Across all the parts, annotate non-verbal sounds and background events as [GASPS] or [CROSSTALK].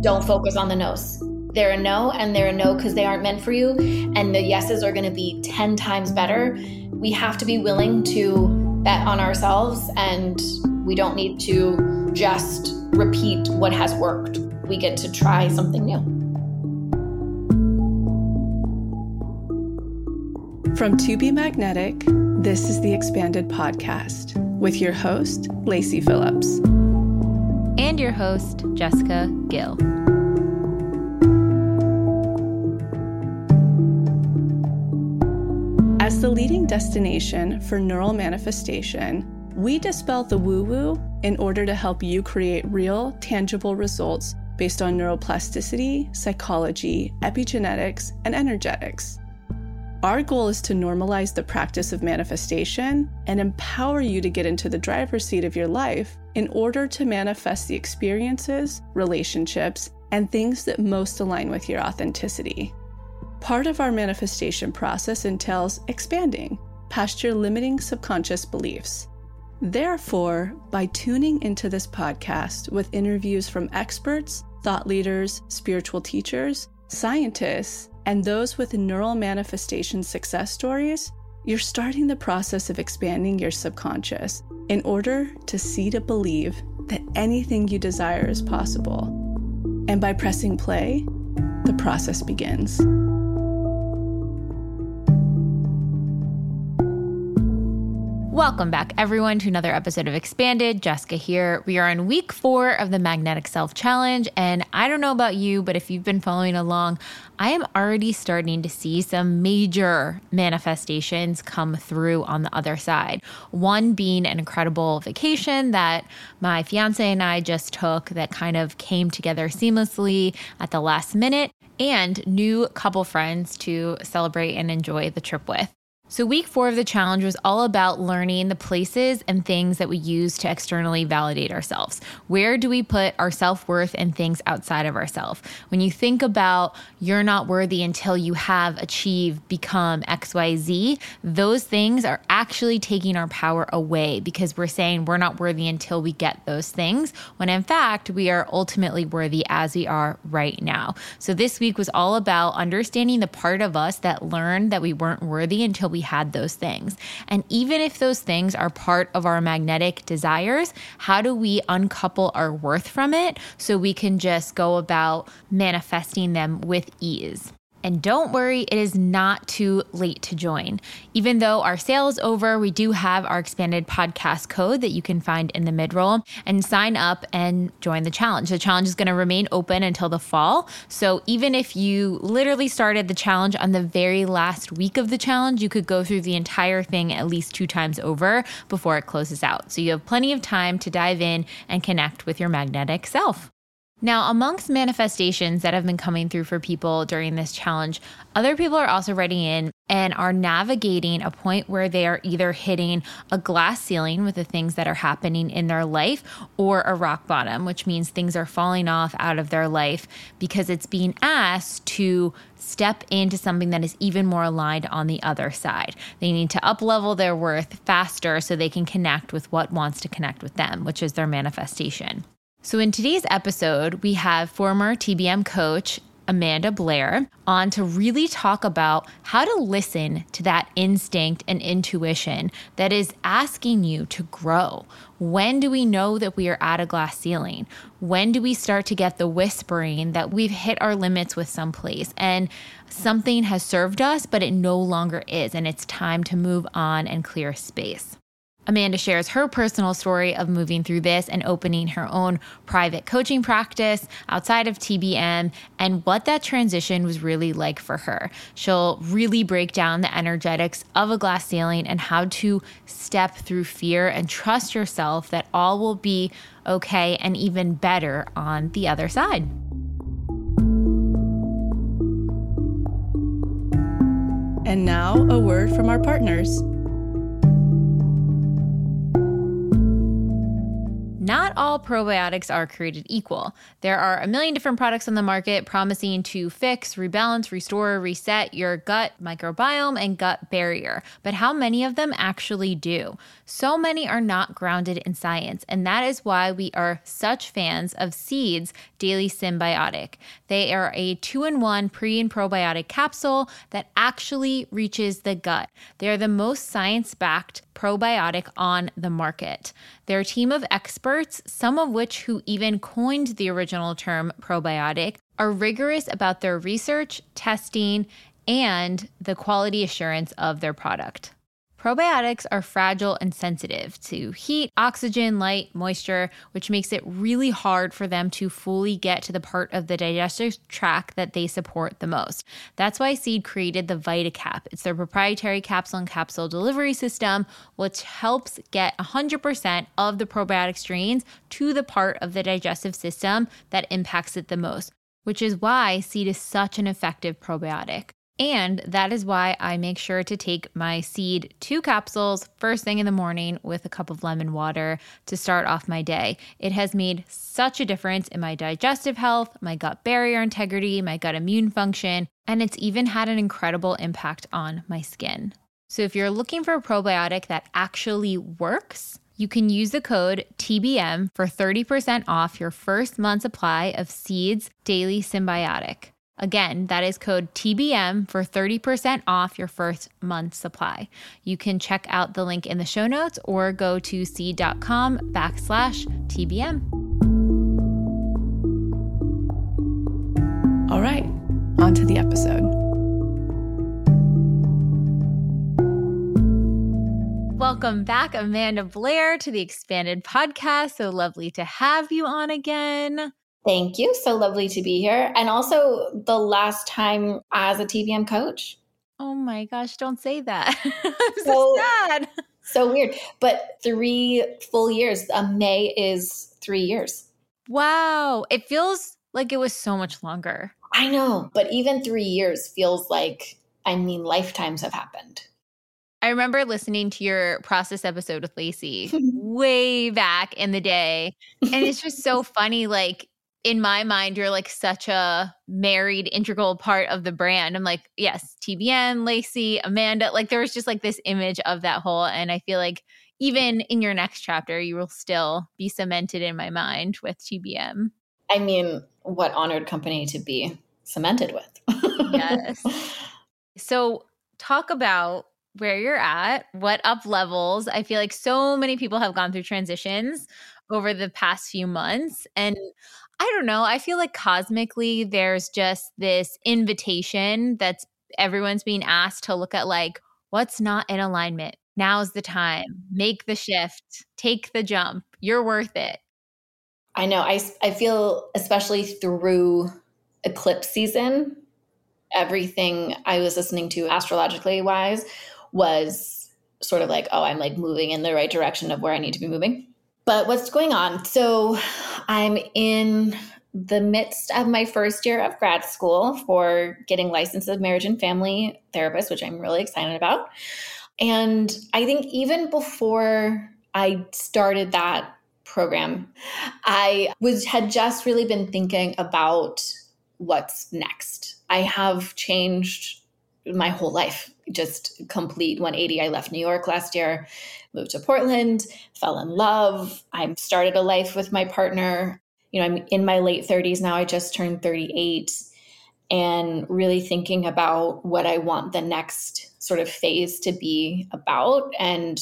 don't focus on the no's. They're a no and they're a no because they aren't meant for you. And the yeses are going to be 10 times better. We have to be willing to bet on ourselves and we don't need to just repeat what has worked. We get to try something new. From To Be Magnetic, this is the Expanded Podcast with your host, Lacy Phillips. Your host, Jessica Gill. As the leading destination for neural manifestation, we dispel the woo woo in order to help you create real, tangible results based on neuroplasticity, psychology, epigenetics, and energetics. Our goal is to normalize the practice of manifestation and empower you to get into the driver's seat of your life in order to manifest the experiences, relationships, and things that most align with your authenticity. Part of our manifestation process entails expanding past your limiting subconscious beliefs. Therefore, by tuning into this podcast with interviews from experts, thought leaders, spiritual teachers, scientists, and those with neural manifestation success stories, you're starting the process of expanding your subconscious in order to see to believe that anything you desire is possible. And by pressing play, the process begins. Welcome back, everyone, to another episode of Expanded. Jessica here. We are on week four of the Magnetic Self Challenge. And I don't know about you, but if you've been following along, I am already starting to see some major manifestations come through on the other side. One being an incredible vacation that my fiance and I just took that kind of came together seamlessly at the last minute, and new couple friends to celebrate and enjoy the trip with. So, week four of the challenge was all about learning the places and things that we use to externally validate ourselves. Where do we put our self worth and things outside of ourselves? When you think about you're not worthy until you have achieved, become XYZ, those things are actually taking our power away because we're saying we're not worthy until we get those things, when in fact, we are ultimately worthy as we are right now. So, this week was all about understanding the part of us that learned that we weren't worthy until we we had those things. And even if those things are part of our magnetic desires, how do we uncouple our worth from it so we can just go about manifesting them with ease? And don't worry, it is not too late to join. Even though our sale is over, we do have our expanded podcast code that you can find in the midroll and sign up and join the challenge. The challenge is going to remain open until the fall. So even if you literally started the challenge on the very last week of the challenge, you could go through the entire thing at least two times over before it closes out. So you have plenty of time to dive in and connect with your magnetic self. Now, amongst manifestations that have been coming through for people during this challenge, other people are also writing in and are navigating a point where they are either hitting a glass ceiling with the things that are happening in their life or a rock bottom, which means things are falling off out of their life because it's being asked to step into something that is even more aligned on the other side. They need to up level their worth faster so they can connect with what wants to connect with them, which is their manifestation. So, in today's episode, we have former TBM coach Amanda Blair on to really talk about how to listen to that instinct and intuition that is asking you to grow. When do we know that we are at a glass ceiling? When do we start to get the whispering that we've hit our limits with someplace and something has served us, but it no longer is, and it's time to move on and clear space? Amanda shares her personal story of moving through this and opening her own private coaching practice outside of TBM and what that transition was really like for her. She'll really break down the energetics of a glass ceiling and how to step through fear and trust yourself that all will be okay and even better on the other side. And now, a word from our partners. All probiotics are created equal. There are a million different products on the market promising to fix, rebalance, restore, reset your gut microbiome and gut barrier. But how many of them actually do? So many are not grounded in science, and that is why we are such fans of Seeds Daily Synbiotic. They are a two in one pre and probiotic capsule that actually reaches the gut. They are the most science backed probiotic on the market. Their team of experts, some of which who even coined the original term probiotic, are rigorous about their research, testing, and the quality assurance of their product. Probiotics are fragile and sensitive to heat, oxygen, light, moisture, which makes it really hard for them to fully get to the part of the digestive tract that they support the most. That's why Seed created the ViaCap. It's their proprietary capsule and capsule delivery system, which helps get 100% of the probiotic strains to the part of the digestive system that impacts it the most, which is why Seed is such an effective probiotic. And that is why I make sure to take my seed two capsules first thing in the morning with a cup of lemon water to start off my day. It has made such a difference in my digestive health, my gut barrier integrity, my gut immune function, and it's even had an incredible impact on my skin. So if you're looking for a probiotic that actually works, you can use the code TBM for 30% off your first month supply of Seeds Daily Synbiotic. Again, that is code TBM for 30% off your first month supply. You can check out the link in the show notes or go to seed.com backslash TBM. All right, on to the episode. Welcome back, Amanda Blair, to the Expanded Podcast. So lovely to have you on again. Thank you. So lovely to be here. And also the last time as a TBM coach. Oh my gosh, don't say that. [LAUGHS] I'm so, so sad. So weird. But three full years. Uh, May is three years. Wow. It feels like it was so much longer. I know. But even three years feels like, I mean, lifetimes have happened. I remember listening to your process episode with Lacy [LAUGHS] way back in the day. And it's just so [LAUGHS] funny. Like, in my mind, you're like such a married, integral part of the brand. I'm like, yes, TBM, Lacy, Amanda. Like there was just like this image of that whole. And I feel like even in your next chapter, you will still be cemented in my mind with TBM. I mean, what honored company to be cemented with. yes. [LAUGHS] So talk about where you're at, what up levels. I feel like so many people have gone through transitions over the past few months. And I don't know. I feel like cosmically, there's just this invitation that's everyone's being asked to look at like what's not in alignment. Now's the time. Make the shift. Take the jump. You're worth it. I know. I, I feel, especially through eclipse season, everything I was listening to astrologically wise was sort of like, oh, I'm like moving in the right direction of where I need to be moving. But what's going on? So I'm in the midst of my first year of grad school for getting licensed as marriage and family therapist, which I'm really excited about. And I think even before I started that program, I was had just really been thinking about what's next. I have changed my whole life. Just complete 180 i left new york last year moved to portland fell in love. I started a life with my partner. You know i'm in my late 30s now. I just turned 38 and really thinking about what i want the next sort of phase to be about and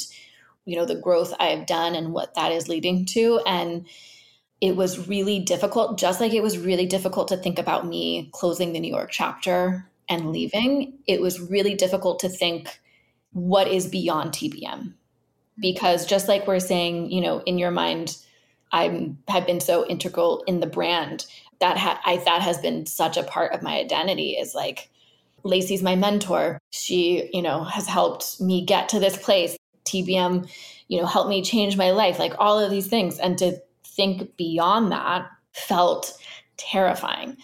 you know the growth i have done and what that is leading to. And it was really difficult just like it was really difficult to think about me closing the new york chapter and leaving, it was really difficult to think what is beyond TBM. Because just like we're saying, you know, in your mind, I have been so integral in the brand that ha- I that has been such a part of my identity is like Lacy's my mentor. She, you know, has helped me get to this place. TBM, you know, helped me change my life, like all of these things. And to think beyond that felt terrifying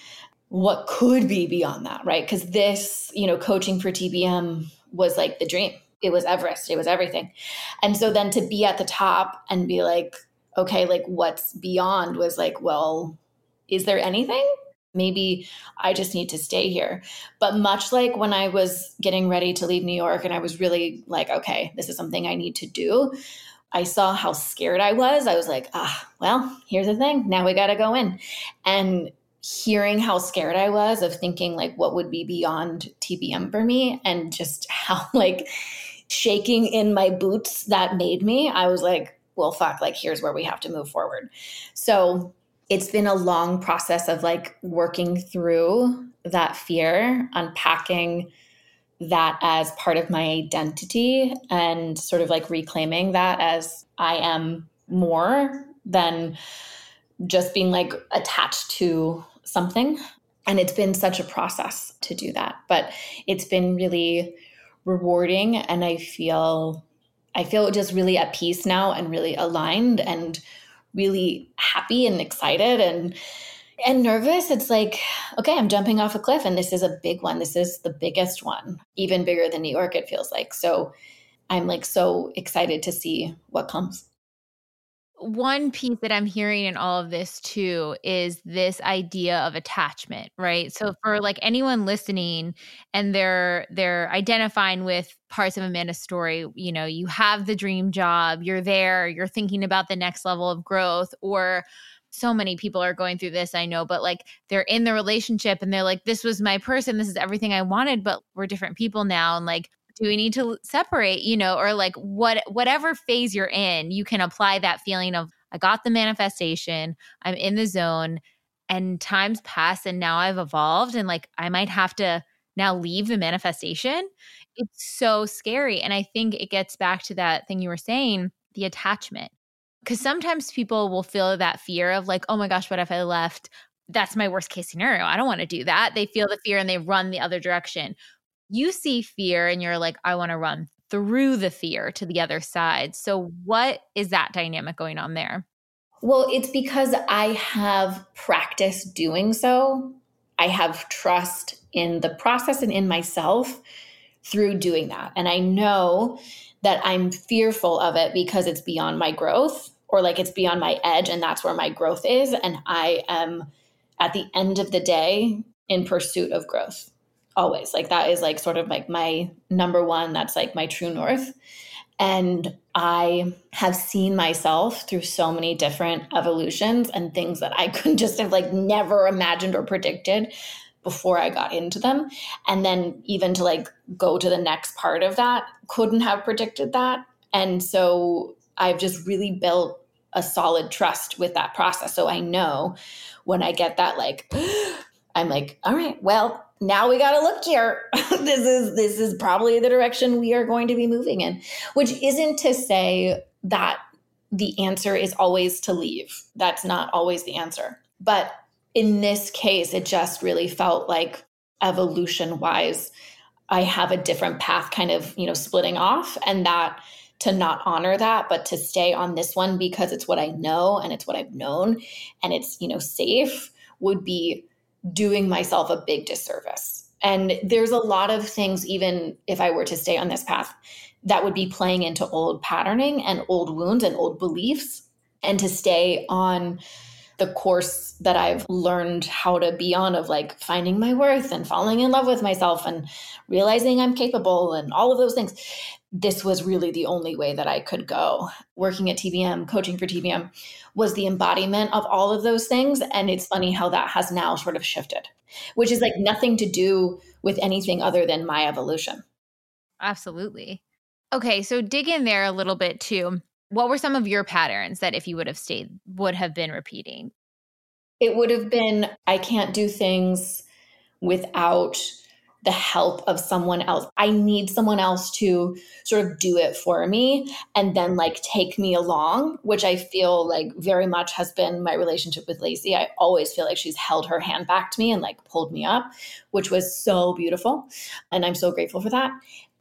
what could be beyond that, right? Because this, you know, coaching for TBM was like the dream. It was Everest, it was everything. And so then to be at the top and be like, okay, like what's beyond was like, well, is there anything? Maybe I just need to stay here. But much like when I was getting ready to leave New York and I was really like, okay, this is something I need to do, I saw how scared I was. I was like, ah, well, here's the thing. Now we got to go in. And hearing how scared I was of thinking like what would be beyond TBM for me and just [LAUGHS] how like shaking in my boots that made me, I was like, well, fuck, like here's where we have to move forward. So it's been a long process of like working through that fear, unpacking that as part of my identity and sort of like reclaiming that as I am more than just being like attached to something. And it's been such a process to do that, but it's been really rewarding and I feel I feel just really at peace now and really aligned and really happy and excited and and nervous. It's like, okay, I'm jumping off a cliff and this is a big one. This is the biggest one, even bigger than New York, it feels like. So I'm like so excited to see what comes. One piece that I'm hearing in all of this too is this idea of attachment, right? So for like anyone listening and they're they're identifying with parts of Amanda's story, you know, you have the dream job, you're there, you're thinking about the next level of growth or so many people are going through this i know but like they're in the relationship and they're like this was my person this is everything i wanted but we're different people now and like do we need to separate you know or like what whatever phase you're in you can apply that feeling of i got the manifestation i'm in the zone and times pass and now i've evolved and like i might have to now leave the manifestation. It's so scary and i think it gets back to that thing you were saying the attachment. Because sometimes people will feel that fear of like oh my gosh what if i left? That's my worst case scenario i don't want to do that. They feel the fear and they run the other direction you see fear and you're like i want to run through the fear to the other side. So what is that dynamic going on there? Well it's because i have practiced doing so. I have trust in the process and in myself through doing that. And i know that i'm fearful of it because it's beyond my growth or like it's beyond my edge and that's where my growth is. And i am at the end of the day in pursuit of growth always like that is like sort of like my number one that's like my true north. And i have seen myself through so many different evolutions and things that i [LAUGHS] could just have like never imagined or predicted before i got into them. And then even to like go to the next part of that couldn't have predicted that. And so i've just really built a solid trust with that process. So I know when I get that, like, [GASPS] I'm like, all right, well, now we got to look here. [LAUGHS] this is this is probably the direction we are going to be moving in, which isn't to say that the answer is always to leave. That's not always the answer. But in this case, it just really felt like evolution wise, I have a different path kind of, you know, splitting off and that to not honor that, but to stay on this one because it's what I know and it's what I've known and it's, you know, safe would be doing myself a big disservice. And there's a lot of things, even if I were to stay on this path, that would be playing into old patterning and old wounds and old beliefs. And to stay on the course that I've learned how to be on of like finding my worth and falling in love with myself and realizing I'm capable and all of those things this was really the only way that I could go. Working at TBM, coaching for TBM was the embodiment of all of those things. And it's funny how that has now sort of shifted, which is like nothing to do with anything other than my evolution. Absolutely. Okay, so dig in there a little bit too. What were some of your patterns that if you would have stayed would have been repeating? It would have been I can't do things without the help of someone else. I need someone else to sort of do it for me and then like take me along, which I feel like very much has been my relationship with Lacy. I always feel like she's held her hand back to me and like pulled me up, which was so beautiful. And I'm so grateful for that.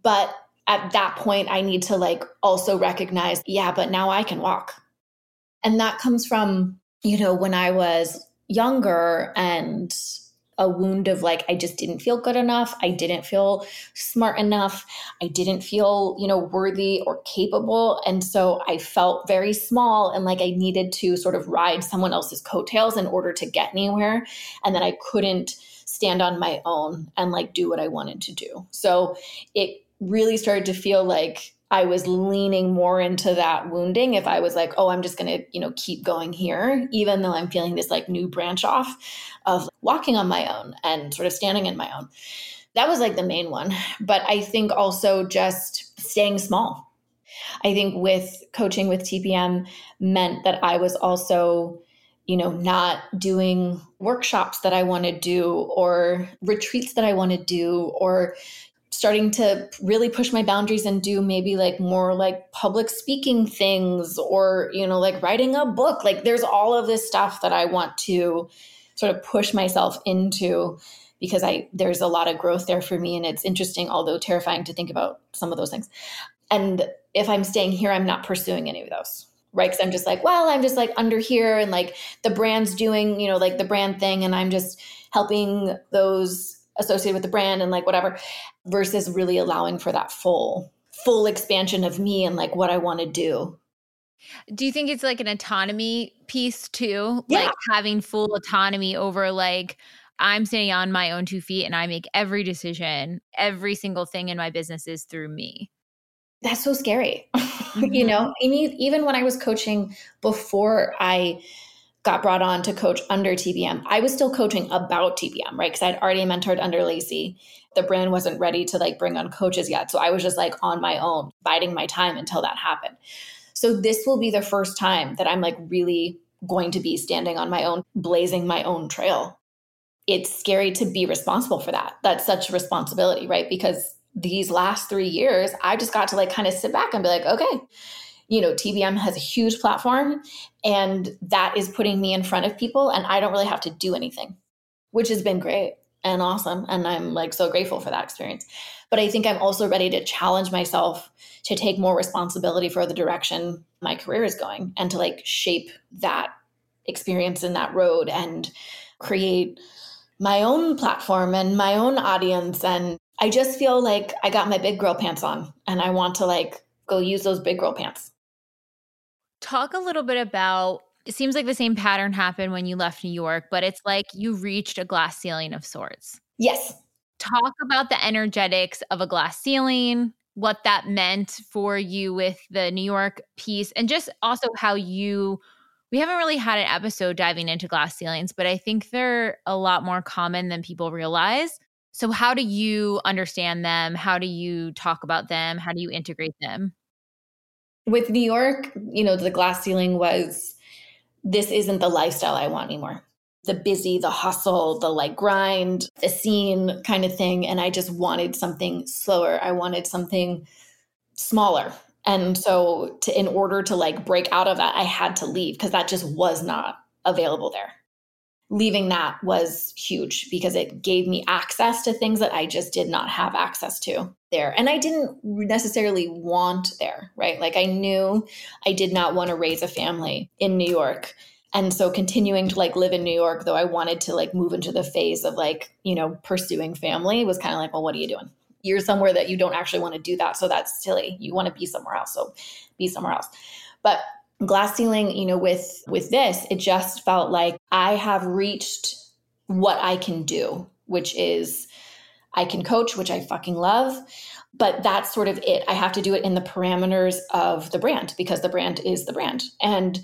But at that point, I need to like also recognize, yeah, but now I can walk. And that comes from, you know, when I was younger and a wound of like I just didn't feel good enough. I didn't feel smart enough. I didn't feel, you know, worthy or capable. And so I felt very small and like I needed to sort of ride someone else's coattails in order to get anywhere and that I couldn't stand on my own and like do what I wanted to do. So it really started to feel like I was leaning more into that wounding if I was like, oh, I'm just going to, you know, keep going here, even though I'm feeling this like new branch off of walking on my own and sort of standing in my own. That was like the main one. But I think also just staying small. I think with coaching with TBM meant that I was also, you know, not doing workshops that I want to do or retreats that I want to do or starting to really push my boundaries and do maybe like more like public speaking things or you know like writing a book. Like there's all of this stuff that i want to sort of push myself into because i there's a lot of growth there for me and it's interesting although terrifying to think about some of those things. And if i'm staying here i'm not pursuing any of those right? Because i'm just like well i'm just like under here and like the brand's doing you know like the brand thing and i'm just helping those associated with the brand and like whatever versus really allowing for that full full expansion of me and like what I want to do. Do you think it's like an autonomy piece too? Yeah. Like having full autonomy over like I'm standing on my own two feet and I make every decision, every single thing in my business is through me. That's so scary. [LAUGHS] Mm-hmm. you know, even when I was coaching before I got brought on to coach under TBM, I was still coaching about TBM, right? Because I'd already mentored under Lacy. The brand wasn't ready to like bring on coaches yet. So I was just like on my own, biding my time until that happened. So this will be the first time that I'm like really going to be standing on my own, blazing my own trail. It's scary to be responsible for that. That's such responsibility, right? Because these last three years, I just got to like kind of sit back and be like, okay, you know, TBM has a huge platform and that is putting me in front of people and I don't really have to do anything, which has been great and awesome. And I'm like so grateful for that experience. But I think I'm also ready to challenge myself to take more responsibility for the direction my career is going and to like shape that experience in that road and create my own platform and my own audience. And I just feel like I got my big girl pants on and I want to like go use those big girl pants. Talk a little bit about it seems like the same pattern happened when you left New York, but it's like you reached a glass ceiling of sorts. Yes. Talk about the energetics of a glass ceiling, what that meant for you with the New York piece, and just also how you. We haven't really had an episode diving into glass ceilings, but I think they're a lot more common than people realize. So, how do you understand them? How do you talk about them? How do you integrate them? With New York, you know, the glass ceiling was this isn't the lifestyle I want anymore. The busy, the hustle, the like grind, the scene kind of thing. And I just wanted something slower. I wanted something smaller. And so to in order to like break out of that, I had to leave because that just was not available there leaving that was huge because it gave me access to things that I just did not have access to there. And I didn't necessarily want there, right? Like I knew I did not want to raise a family in New York. And so continuing to like live in New York, though I wanted to like move into the phase of like, you know, pursuing family was kind of like, well, what are you doing? You're somewhere that you don't actually want to do that. So that's silly. You want to be somewhere else. So be somewhere else. But glass ceiling you know with with this it just felt like i have reached what i can do which is i can coach which i fucking love but that's sort of it. I have to do it in the parameters of the brand because the brand is the brand. And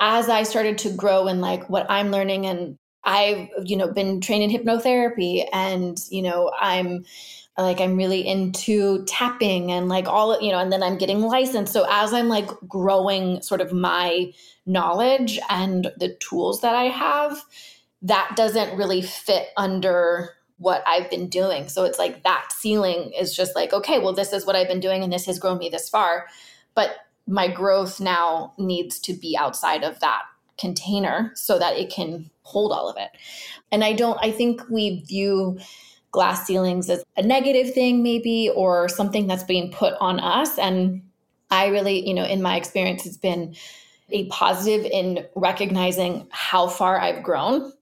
as i started to grow in like what i'm learning and i've you know been trained in hypnotherapy and you know i'm like I'm really into tapping and like all you know and then I'm getting licensed. So as I'm like growing sort of my knowledge and the tools that I have that doesn't really fit under what I've been doing so it's like that ceiling is just like okay well this is what I've been doing and this has grown me this far but my growth now needs to be outside of that container so that it can hold all of it and I don't I think we view glass ceilings as a negative thing, maybe, or something that's being put on us. And I really, you know, in my experience, it's been a positive in recognizing how far I've grown.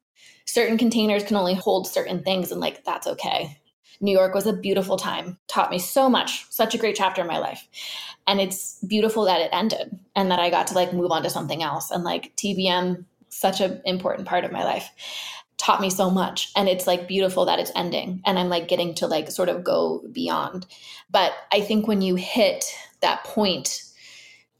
Certain containers can only hold certain things, and like that's okay. New York was a beautiful time, taught me so much, such a great chapter in my life. And it's beautiful that it ended and that I got to like move on to something else. And like TBM, such an important part of my life, taught me so much. And it's like beautiful that it's ending. And I'm like getting to like sort of go beyond. But I think when you hit that point,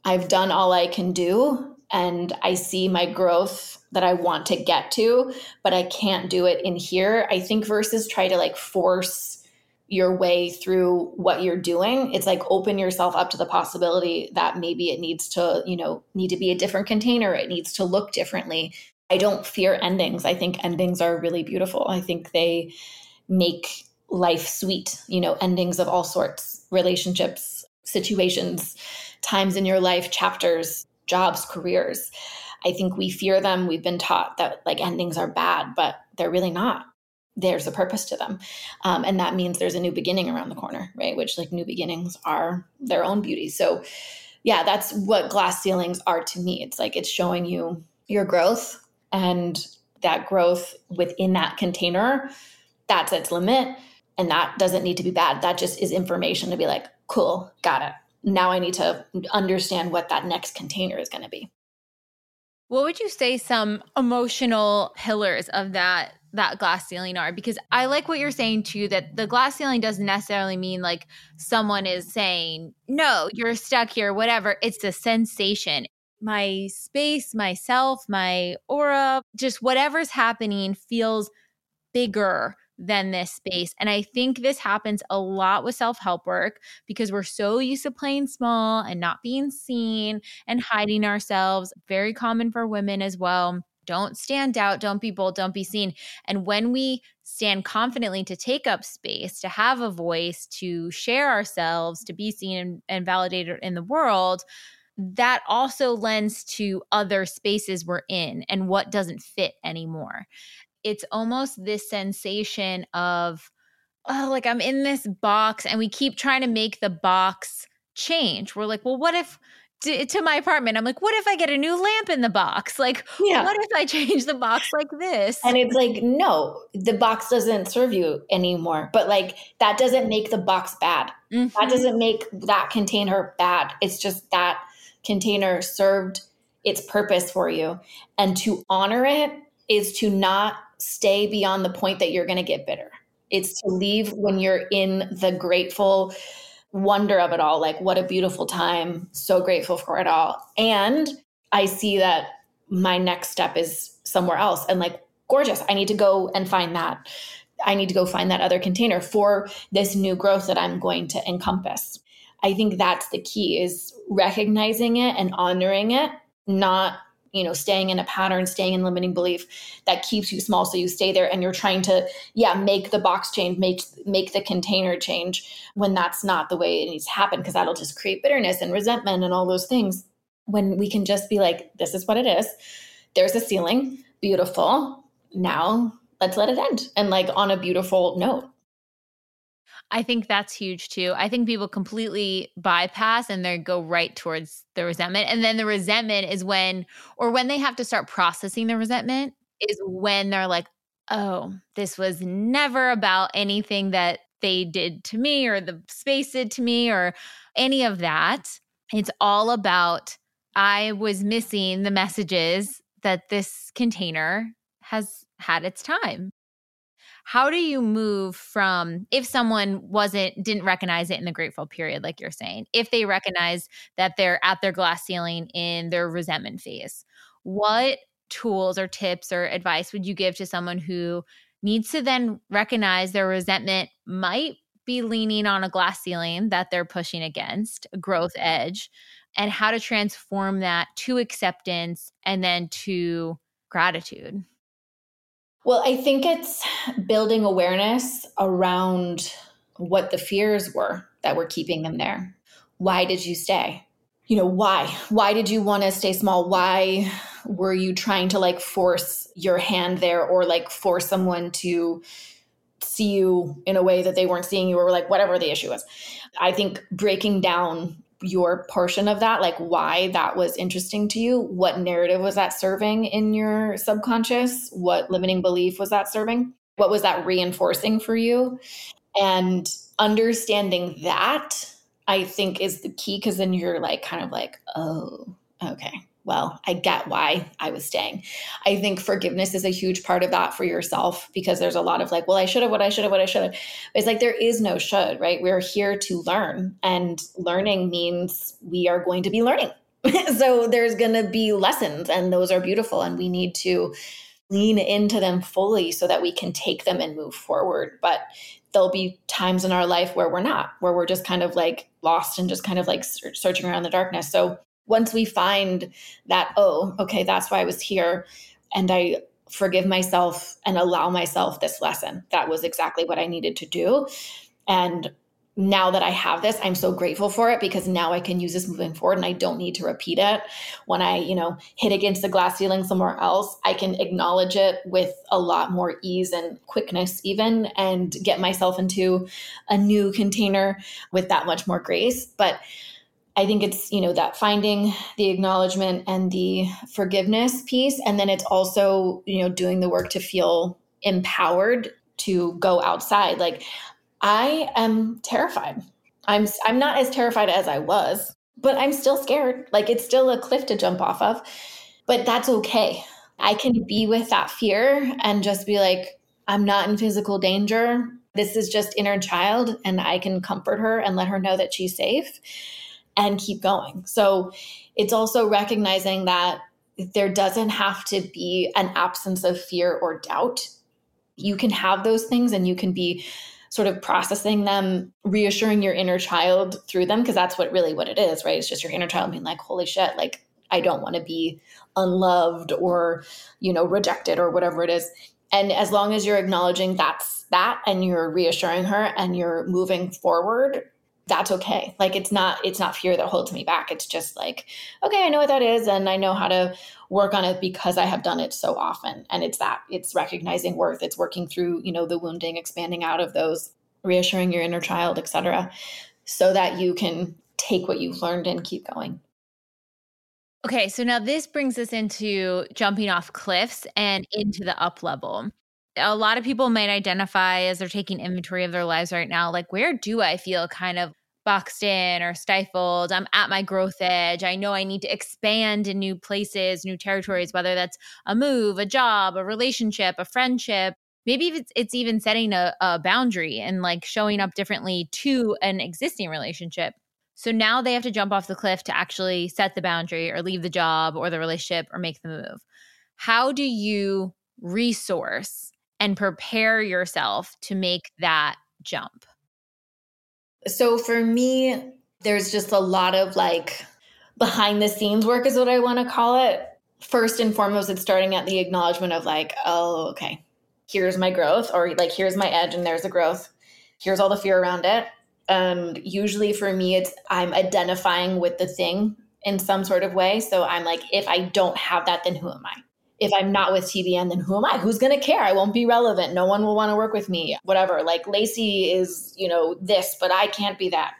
I've done all I can do and I see my growth that I want to get to, but I can't do it in here. I think versus try to like force your way through what you're doing, it's like open yourself up to the possibility that maybe it needs to, you know, need to be a different container, it needs to look differently. I don't fear endings. I think endings are really beautiful. I think they make life sweet, you know, endings of all sorts, relationships, situations, times in your life, chapters, jobs, careers. I think we fear them. We've been taught that like endings are bad, but they're really not. There's a purpose to them. Um, and that means there's a new beginning around the corner, right? Which like new beginnings are their own beauty. So, yeah, that's what glass ceilings are to me. It's like it's showing you your growth and that growth within that container, that's its limit. And that doesn't need to be bad. That just is information to be like, cool, got it. Now I need to understand what that next container is going to be. What would you say some emotional pillars of that that glass ceiling are? Because I like what you're saying too that the glass ceiling doesn't necessarily mean like someone is saying no you're stuck here whatever. It's the sensation. My space myself my aura just whatever's happening feels bigger than this space. And I think this happens a lot with self help work because we're so used to playing small and not being seen and hiding ourselves. Very common for women as well. Don't stand out, don't be bold, don't be seen. And when we stand confidently to take up space, to have a voice, to share ourselves, to be seen and, and validated in the world, that also lends to other spaces we're in and what doesn't fit anymore it's almost this sensation of oh like i'm in this box and we keep trying to make the box change. We're like well what if to, to my apartment i'm like what if i get a new lamp in the box? Like yeah. what if i change the box like this? And it's like no the box doesn't serve you anymore but like that doesn't make the box bad. Mm-hmm. that doesn't make that container bad. It's just that container served its purpose for you. And to honor it is to not stay beyond the point that you're going to get bitter. It's to leave when you're in the grateful wonder of it all. Like, what a beautiful time. So grateful for it all. And I see that my next step is somewhere else and like, gorgeous. I need to go and find that. I need to go find that other container for this new growth that I'm going to encompass. I think that's the key is recognizing it and honoring it, not you know staying in a pattern staying in limiting belief that keeps you small so you stay there and you're trying to yeah make the box change make make the container change when that's not the way it needs to happen because that'll just create bitterness and resentment and all those things. When we can just be like this is what it is. There's a ceiling. Beautiful. Now let's let it end. And like on a beautiful note I think that's huge too. I think people completely bypass and they go right towards the resentment. And then the resentment is when, or when they have to start processing the resentment, is when they're like, oh, this was never about anything that they did to me or the space did to me or any of that. It's all about, I was missing the messages that this container has had its time how do you move from if someone wasn't didn't recognize it in the grateful period like you're saying if they recognize that they're at their glass ceiling in their resentment phase what tools or tips or advice would you give to someone who needs to then recognize their resentment might be leaning on a glass ceiling that they're pushing against a growth edge and how to transform that to acceptance and then to gratitude well, I think it's building awareness around what the fears were that were keeping them there. Why did you stay? You know, why? Why did you want to stay small? Why were you trying to like force your hand there or like force someone to see you in a way that they weren't seeing you or like whatever the issue was? I think breaking down your portion of that, like why that was interesting to you. What narrative was that serving in your subconscious? What limiting belief was that serving? What was that reinforcing for you? And understanding that, I think, is the key because then you're like, kind of like, oh, okay, well, I get why I was staying. I think forgiveness is a huge part of that for yourself because there's a lot of like, well, I should have, what I should have, what I should have. It's like there is no should, right? We're here to learn, and learning means we are going to be learning. [LAUGHS] so there's going to be lessons, and those are beautiful, and we need to lean into them fully so that we can take them and move forward. But there'll be times in our life where we're not, where we're just kind of like lost and just kind of like searching around the darkness. So once we find that, oh, okay, that's why I was here, and I forgive myself and allow myself this lesson, that was exactly what I needed to do. And now that I have this, I'm so grateful for it because now I can use this moving forward and I don't need to repeat it. When I, you know, hit against the glass ceiling somewhere else, I can acknowledge it with a lot more ease and quickness, even, and get myself into a new container with that much more grace. But I think it's, you know, that finding the acknowledgement and the forgiveness piece. And then it's also, you know, doing the work to feel empowered to go outside. Like I am terrified. I'm I'm not as terrified as I was, but I'm still scared. Like it's still a cliff to jump off of. But that's okay. I can be with that fear and just be like, I'm not in physical danger. This is just inner child, and I can comfort her and let her know that she's safe and keep going. So it's also recognizing that there doesn't have to be an absence of fear or doubt. You can have those things and you can be sort of processing them, reassuring your inner child through them, because that's what really what it is, right? It's just your inner child being like, holy shit, like I don't want to be unloved or, you know, rejected or whatever it is. And as long as you're acknowledging that's that and you're reassuring her and you're moving forward, that's okay. Like it's not it's not fear that holds me back. It's just like okay i know what that is and i know how to work on it because i have done it so often. And it's that it's recognizing worth. It's working through you know the wounding expanding out of those reassuring your inner child etc so that you can take what you've learned and keep going. Okay so now this brings us into jumping off cliffs and into the up level a lot of people might identify as they're taking inventory of their lives right now like where do i feel kind of boxed in or stifled? I'm at my growth edge. I know i need to expand in new places new territories whether that's a move a job a relationship a friendship. Maybe it's, it's even setting a, a boundary and like showing up differently to an existing relationship. So now they have to jump off the cliff to actually set the boundary or leave the job or the relationship or make the move. How do you resource and prepare yourself to make that jump? So for me, there's just a lot of like behind the scenes work, is what I want to call it. First and foremost, it's starting at the acknowledgement of like, oh, okay, here's my growth, or like, here's my edge, and there's the growth. Here's all the fear around it. And usually for me, it's I'm identifying with the thing in some sort of way. So I'm like, if I don't have that, then who am I? If I'm not with TBM, then who am I? Who's going to care? I won't be relevant. No one will want to work with me. Whatever. Like Lacy is, you know, this, but I can't be that,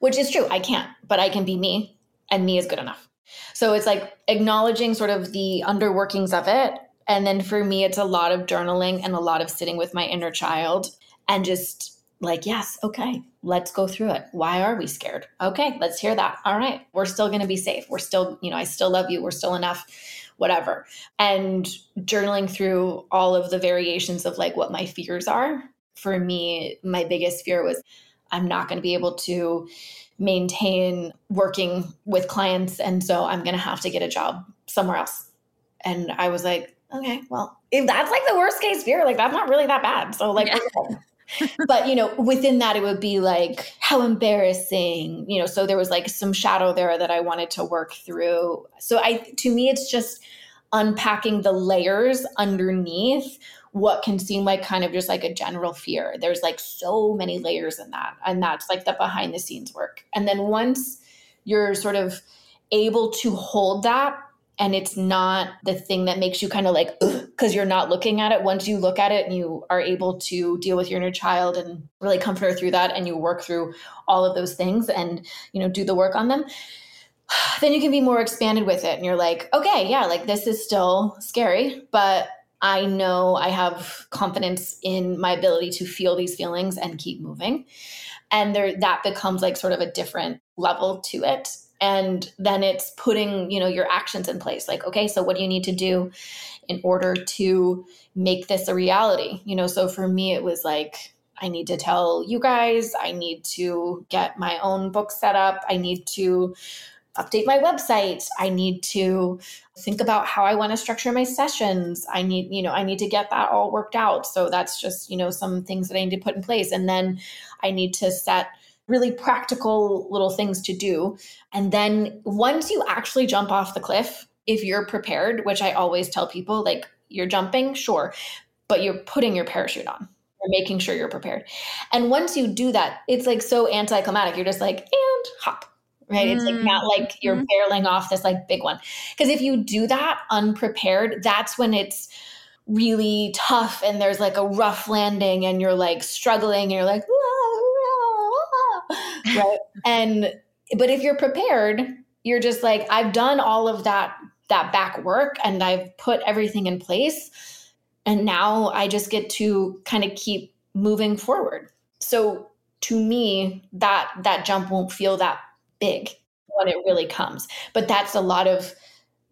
which is true. I can't, but I can be me, and me is good enough. So it's like acknowledging sort of the underworkings of it. And then for me, it's a lot of journaling and a lot of sitting with my inner child and just like, yes, okay, let's go through it. Why are we scared? Okay, let's hear that. All right, we're still going to be safe. We're still, you know, I still love you. We're still enough whatever. And journaling through all of the variations of like what my fears are. For me, my biggest fear was I'm not going to be able to maintain working with clients. And so I'm going to have to get a job somewhere else. And I was like, okay, well, if that's like the worst case fear, like that's not really that bad. So, like, yeah. But you know within that it would be like how embarrassing you know so there was like some shadow there that i wanted to work through so i to me it's just unpacking the layers underneath what can seem like kind of just like a general fear. There's like so many layers in that. And that's like the behind the scenes work. And then once you're sort of able to hold that and it's not the thing that makes you kind of like because you're not looking at it. Once you look at it and you are able to deal with your inner child and really comfort her through that and you work through all of those things and you know do the work on them [SIGHS] then you can be more expanded with it. And you're like okay yeah like this is still scary but i know i have confidence in my ability to feel these feelings and keep moving. And there that becomes like sort of a different level to it and then it's putting you know your actions in place like okay so what do you need to do in order to make this a reality? You know so for me it was like i need to tell you guys i need to get my own book set up i need to update my website i need to think about how i want to structure my sessions i need you know i need to get that all worked out. So that's just you know some things that i need to put in place. And then i need to set really practical little things to do. And then once you actually jump off the cliff, if you're prepared, which I always tell people, like you're jumping, sure, but you're putting your parachute on. You're making sure you're prepared. And once you do that, it's like so anticlimactic. You're just like, and hop. Right. It's like not like you're mm-hmm. barreling off this like big one. Because if you do that unprepared, that's when it's really tough and there's like a rough landing and you're like struggling and you're like, right? and but if you're prepared, you're just like I've done all of that that back work and I've put everything in place and now I just get to kind of keep moving forward. So to me, that that jump won't feel that big when it really comes. But that's a lot of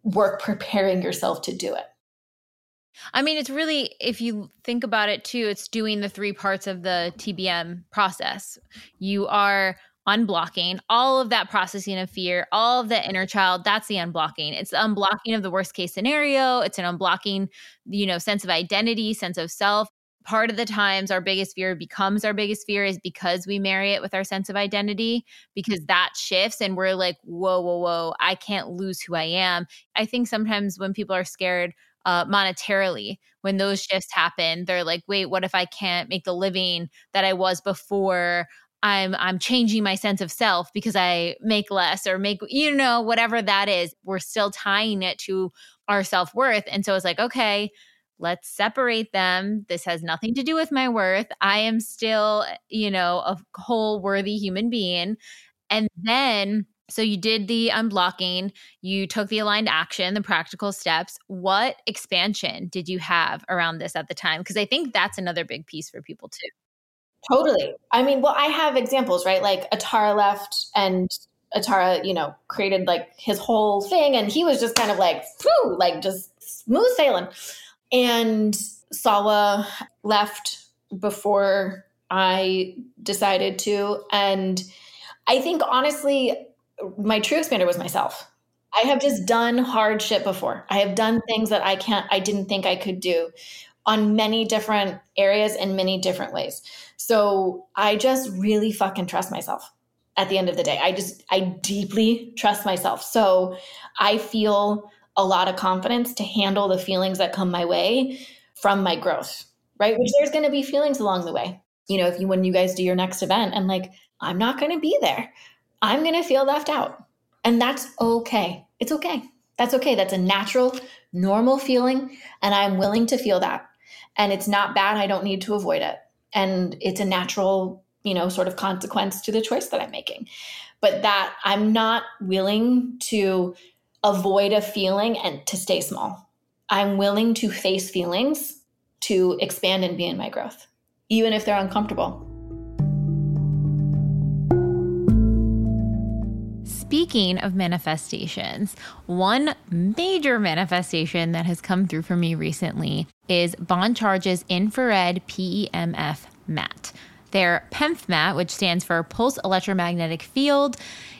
work preparing yourself to do it. I mean, it's really, if you think about it too, it's doing the three parts of the TBM process. You are unblocking all of that processing of fear, all of the inner child. That's the unblocking. It's the unblocking of the worst case scenario. It's an unblocking, you know, sense of identity, sense of self. Part of the times our biggest fear becomes our biggest fear is because we marry it with our sense of identity, because that shifts and we're like, whoa, whoa, whoa, I can't lose who I am. I think sometimes when people are scared uh, monetarily when those shifts happen they're like wait what if i can't make the living that i was before? I'm i'm changing my sense of self because i make less or make you know whatever that is we're still tying it to our self-worth and so it's like okay let's separate them. This has nothing to do with my worth. I am still you know a whole worthy human being and then so you did the unblocking, you took the aligned action, the practical steps. What expansion did you have around this at the time? Because I think that's another big piece for people too. Totally. I mean, well, I have examples, right? Like Atara left and Atara, you know, created like his whole thing and he was just kind of like, whew, like just smooth sailing. And Sawa left before I decided to. And I think honestly, my true expander was myself. I have just done hard shit before. I have done things that I can't, I didn't think I could do on many different areas in many different ways. So I just really fucking trust myself at the end of the day. I just, I deeply trust myself. So I feel a lot of confidence to handle the feelings that come my way from my growth, right? Which there's going to be feelings along the way. You know, if you, when you guys do your next event and like, I'm not going to be there I'm going to feel left out. And that's okay. It's okay. That's okay. That's a natural, normal feeling. And I'm willing to feel that. And it's not bad. I don't need to avoid it. And it's a natural, you know, sort of consequence to the choice that I'm making. But that I'm not willing to avoid a feeling and to stay small. I'm willing to face feelings to expand and be in my growth, even if they're uncomfortable. Speaking of manifestations, one major manifestation that has come through for me recently is Bon Charge's infrared PEMF mat. Their PEMF mat, which stands for Pulse Electromagnetic Field,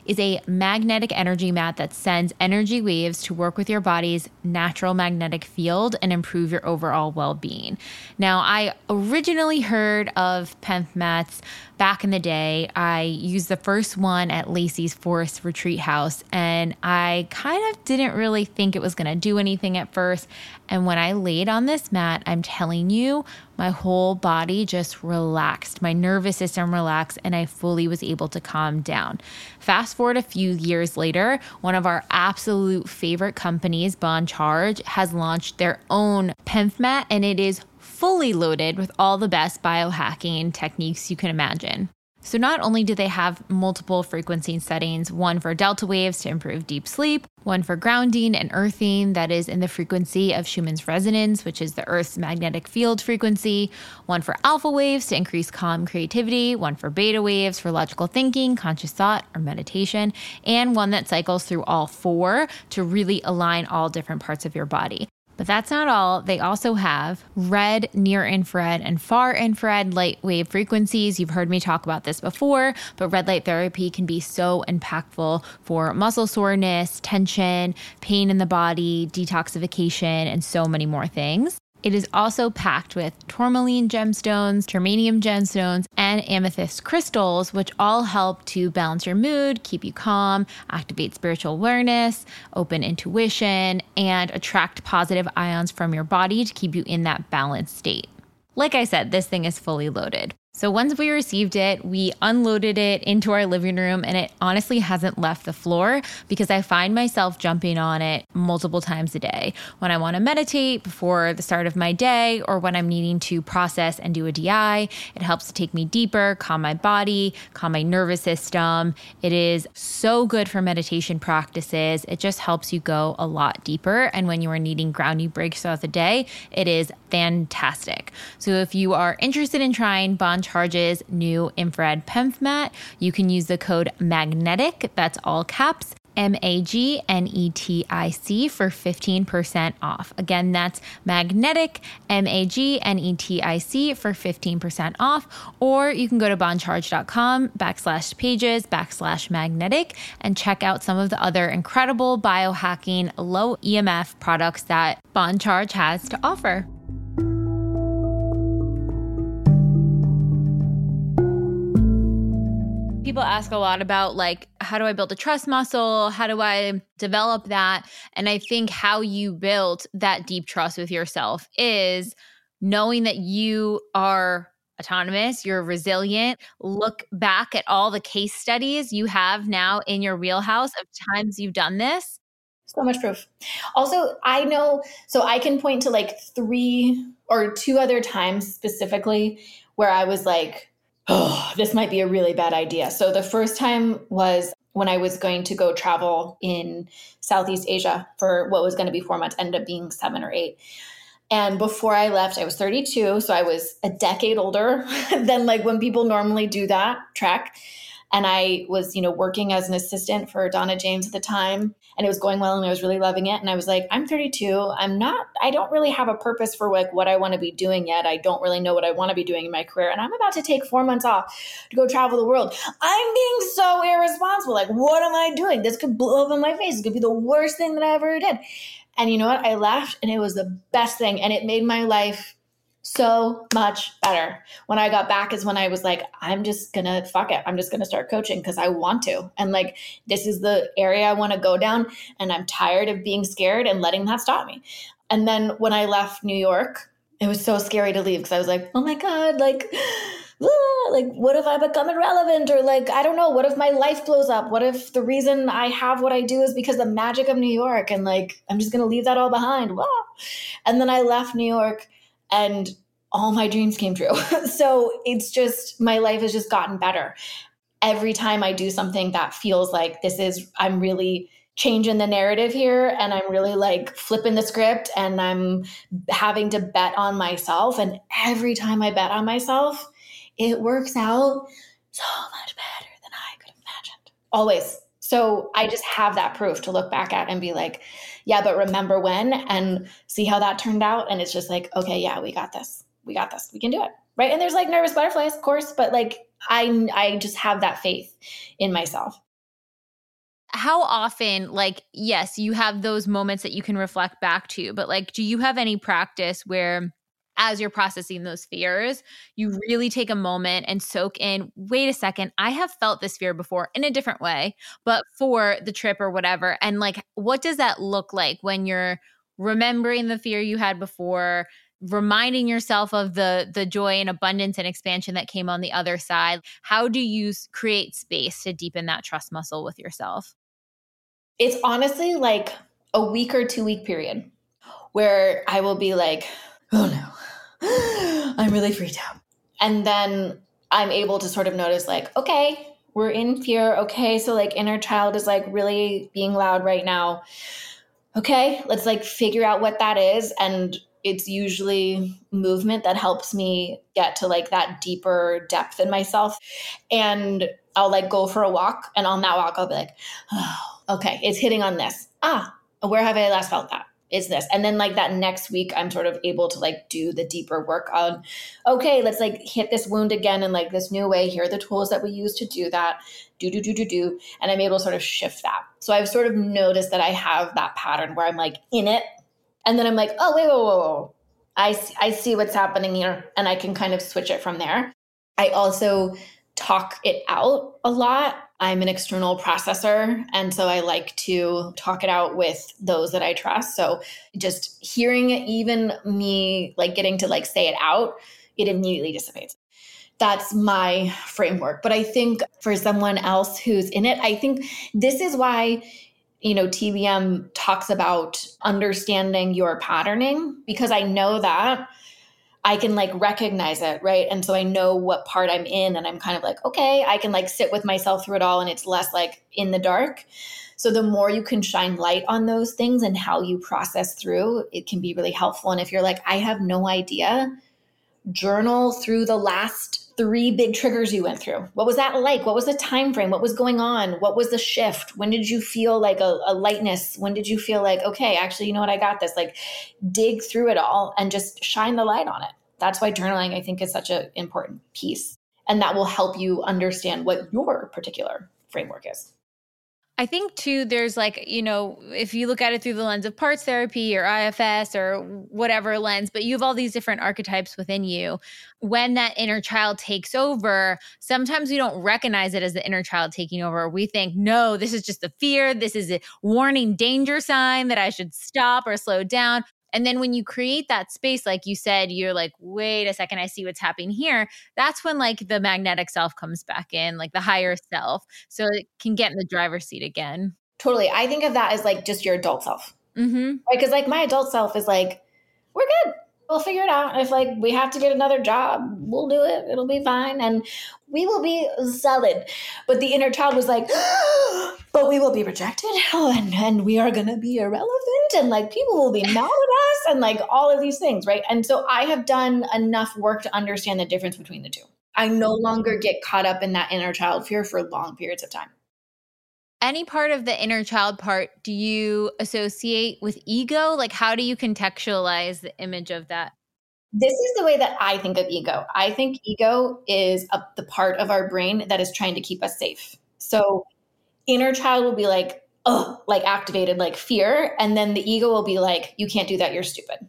is a magnetic energy mat that sends energy waves to work with your body's natural magnetic field and improve your overall well being. Now, I originally heard of PEMF mats back in the day. I used the first one at Lacy's Forest Retreat House, and I kind of didn't really think it was going to do anything at first. And when I laid on this mat, I'm telling you, my whole body just relaxed. My nervous system relaxed, and I fully was able to calm down. Fast forward a few years later, one of our absolute favorite companies, Bon Charge, has launched their own PEMF mat, and it is fully loaded with all the best biohacking techniques you can imagine. So, not only do they have multiple frequency settings, one for delta waves to improve deep sleep, one for grounding and earthing that is in the frequency of Schumann's resonance, which is the Earth's magnetic field frequency, one for alpha waves to increase calm creativity, one for beta waves for logical thinking, conscious thought, or meditation, and one that cycles through all four to really align all different parts of your body. But that's not all. They also have red, near infrared, and far infrared light wave frequencies. You've heard me talk about this before, but red light therapy can be so impactful for muscle soreness, tension, pain in the body, detoxification, and so many more things. It is also packed with tourmaline gemstones, germanium gemstones, and amethyst crystals, which all help to balance your mood, keep you calm, activate spiritual awareness, open intuition, and attract positive ions from your body to keep you in that balanced state. Like I said, this thing is fully loaded. So once we received it, we unloaded it into our living room and it honestly hasn't left the floor because I find myself jumping on it multiple times a day. When I want to meditate before the start of my day or when I'm needing to process and do a DI, it helps to take me deeper, calm my body, calm my nervous system. It is so good for meditation practices. It just helps you go a lot deeper. And when you are needing grounding breaks throughout the day, it is fantastic. So if you are interested in trying Bon Charge's new infrared PEMF mat, you can use the code MAGNETIC, that's all caps, M A G N E T I C for 15% off. Again, that's magnetic, M A G N E T I C for 15% off. Or you can go to boncharge.com backslash pages backslash magnetic and check out some of the other incredible biohacking low EMF products that Bon Charge has to offer. People ask a lot about like how do I build a trust muscle? How do I develop that? And I think how you build that deep trust with yourself is knowing that you are autonomous, you're resilient. Look back at all the case studies you have now in your wheelhouse of times you've done this. So much proof. Also, I know, so I can point to like three or two other times specifically where I was like, oh, [SIGHS] this might be a really bad idea. So the first time was when I was going to go travel in Southeast Asia for what was going to be four months, ended up being seven or eight. And before I left, I was 32. So I was a decade older [LAUGHS] than like when people normally do that trek and I was, you know, working as an assistant for Donna James at the time, and it was going well, and I was really loving it. And I was like, I'm 32. I'm not. I don't really have a purpose for like what I want to be doing yet. I don't really know what I want to be doing in my career, and I'm about to take four months off to go travel the world. I'm being so irresponsible. Like, what am I doing? This could blow up in my face. It could be the worst thing that I ever did. And you know what? I left, and it was the best thing, and it made my life so much better. When I got back is when I was like, I'm just gonna fuck it. I'm just gonna start coaching because I want to. And like, this is the area I wanna go down. And I'm tired of being scared and letting that stop me. And then when I left New York, it was so scary to leave because I was like, oh my God, like, [SIGHS] ah, like what if I become irrelevant? Or like, I don't know, what if my life blows up? What if the reason I have what I do is because the magic of New York and like I'm just gonna leave that all behind? And then I left New York and all my dreams came true. [LAUGHS] so it's just my life has just gotten better. Every time I do something that feels like this is, I'm really changing the narrative here and I'm really like flipping the script and I'm having to bet on myself. And every time I bet on myself, it works out so much better than I could have imagined. Always. So I just have that proof to look back at and be like, yeah, but remember when and see how that turned out. And it's just like, okay, yeah, we got this. We got this. We can do it. Right. And there's like nervous butterflies, of course, but like I I just have that faith in myself. How often, like, yes, you have those moments that you can reflect back to, but like, do you have any practice where as you're processing those fears, you mm-hmm. really take a moment and soak in wait a second, I have felt this fear before in a different way, but for the trip or whatever. And like, what does that look like when you're remembering the fear you had before? reminding yourself of the the joy and abundance and expansion that came on the other side how do you create space to deepen that trust muscle with yourself it's honestly like a week or two week period where i will be like oh no [GASPS] i'm really freaked out and then i'm able to sort of notice like okay we're in fear okay so like inner child is like really being loud right now okay let's like figure out what that is and it's usually movement that helps me get to like that deeper depth in myself. And I'll like go for a walk and on that walk, I'll be like, oh, [SIGHS] okay, it's hitting on this. Ah, where have I last felt that? Is this. And then like that next week, I'm sort of able to like do the deeper work on, okay, let's like hit this wound again in like this new way. Here are the tools that we use to do that. Do, do, do, do, do. And I'm able to sort of shift that. So I've sort of noticed that I have that pattern where I'm like in it and then I'm like, oh, wait, whoa, whoa, whoa. I, I see what's happening here. And I can kind of switch it from there. I also talk it out a lot. I'm an external processor. And so I like to talk it out with those that I trust. So just hearing it, even me like getting to like say it out, it immediately dissipates. That's my framework. But I think for someone else who's in it, I think this is why you know, TBM talks about understanding your patterning because I know that I can like recognize it, right? And so I know what part I'm in and I'm kind of like, okay, I can like sit with myself through it all and it's less like in the dark. So the more you can shine light on those things and how you process through, it can be really helpful. And if you're like, I have no idea, journal through the last three big triggers you went through. What was that like? What was the time frame? What was going on? What was the shift? When did you feel like a, a, lightness? When did you feel like, okay, actually, you know what, I got this? Like dig through it all and just shine the light on it. That's why journaling, I think, is such an important piece. And that will help you understand what your particular framework is. I think too, there's like, you know, if you look at it through the lens of parts therapy or IFS or whatever lens, but you have all these different archetypes within you. When that inner child takes over, sometimes we don't recognize it as the inner child taking over. We think, no, this is just a fear. This is a warning danger sign that I should stop or slow down. And then when you create that space, like you said, you're like, wait a second, I see what's happening here. That's when like the magnetic self comes back in, like the higher self. So it can get in the driver's seat again. Totally. I think of that as like just your adult self. Mm-hmm. Right. Because like my adult self is like, we're good we'll figure it out. If like we have to get another job, we'll do it. It'll be fine. And we will be solid. But the inner child was like, [GASPS] but we will be rejected and, and we are to be irrelevant and like people will be mad at us and like all of these things. Right. And so I have done enough work to understand the difference between the two. I no longer get caught up in that inner child fear for long periods of time any part of the inner child part do you associate with ego? Like, how do you contextualize the image of that? This is the way that I think of ego. I think ego is a, the part of our brain that is trying to keep us safe. So, inner child will be like, oh, like activated, like fear. And then the ego will be like, you can't do that. You're stupid.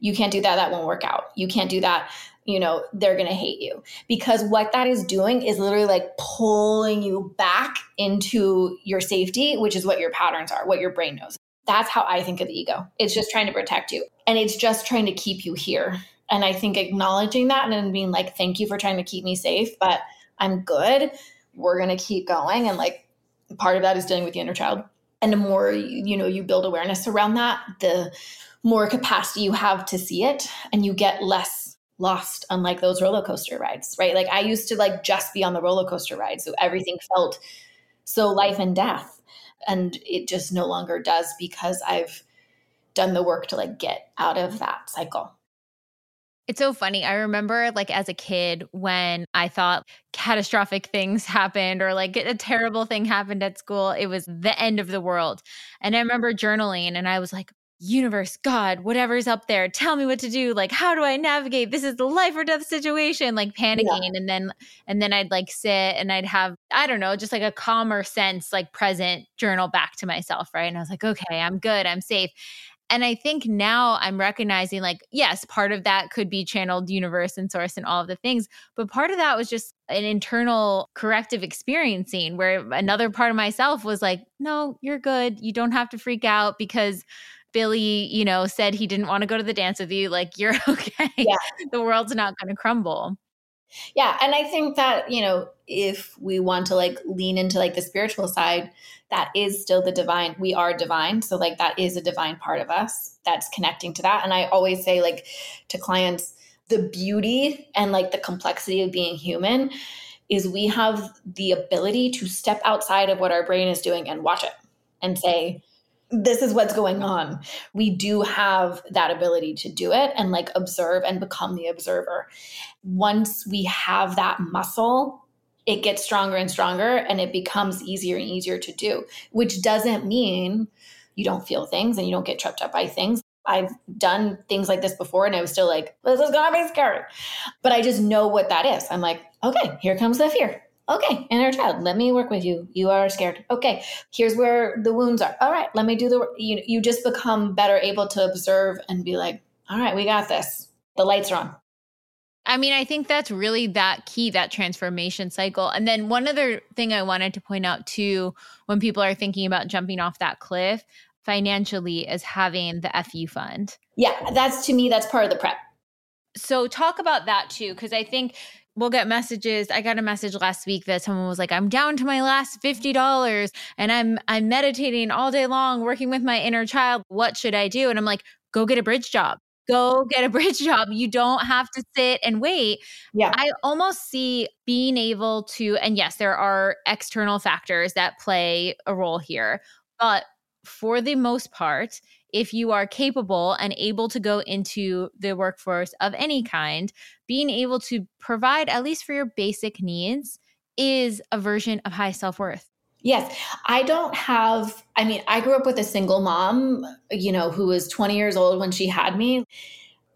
You can't do that. That won't work out. You can't do that you know, they're going to hate you. Because what that is doing is literally like pulling you back into your safety, which is what your patterns are, what your brain knows. That's how I think of the ego. It's just trying to protect you and it's just trying to keep you here. And I think acknowledging that and then being like, thank you for trying to keep me safe, but I'm good. We're going to keep going. And like part of that is dealing with the inner child. And the more, you know, you build awareness around that, the more capacity you have to see it and you get less lost unlike those roller coaster rides, right? Like I used to like just be on the roller coaster ride. So everything felt so life and death. And it just no longer does because I've done the work to like get out of that cycle. It's so funny. I remember like as a kid when I thought catastrophic things happened or like a terrible thing happened at school, it was the end of the world. And I remember journaling and I was like, universe, God, whatever's up there, tell me what to do. Like, how do I navigate? This is the life or death situation, like panicking. Yeah. And then, and then I'd like sit and I'd have, I don't know, just like a calmer sense, like present journal back to myself. Right. And I was like, okay, I'm good. I'm safe. And I think now I'm recognizing, like, yes, part of that could be channeled universe and source and all of the things. But part of that was just an internal corrective experiencing where another part of myself was like, no, you're good. You don't have to freak out because Billy, you know, said he didn't want to go to the dance with you, like you're [LAUGHS] okay. Yeah. the world's not going to crumble. Yeah. And I think that, you know, if we want to like lean into like the spiritual side, that is still the divine. We are divine. So, like, that is a divine part of us that's connecting to that. And I always say, like, to clients, the beauty and like the complexity of being human is we have the ability to step outside of what our brain is doing and watch it and say, this is what's going on. We do have that ability to do it and like observe and become the observer. Once we have that muscle, it gets stronger and stronger and it becomes easier and easier to do, which doesn't mean you don't feel things and you don't get tripped up by things. I've done things like this before and I was still like, this is gonna be scary. But I just know what that is. I'm like, okay, here comes the fear. Okay, inner child, let me work with you. You are scared. Okay, here's where the wounds are. All right, let me do the you you just become better able to observe and be like, all right, we got this. The lights are on. I mean, I think that's really that key, that transformation cycle. And then one other thing I wanted to point out too, when people are thinking about jumping off that cliff financially, is having the FU fund. Yeah, that's to me, that's part of the prep. So talk about that too, because I think we'll get messages. I got a message last week that someone was like, "I'm down to my last fifty dollars, and I'm I'm meditating all day long, working with my inner child. What should I do?" And I'm like, "Go get a bridge job. Go get a [LAUGHS] bridge job. You don't have to sit and wait." Yeah, I almost see being able to, and yes, there are external factors that play a role here, but for the most part, if you are capable and able to go into the workforce of any kind, being able to provide, at least for your basic needs, is a version of high self worth. Yes. I don't have, I mean, I grew up with a single mom, you know, who was 20 years old when she had me.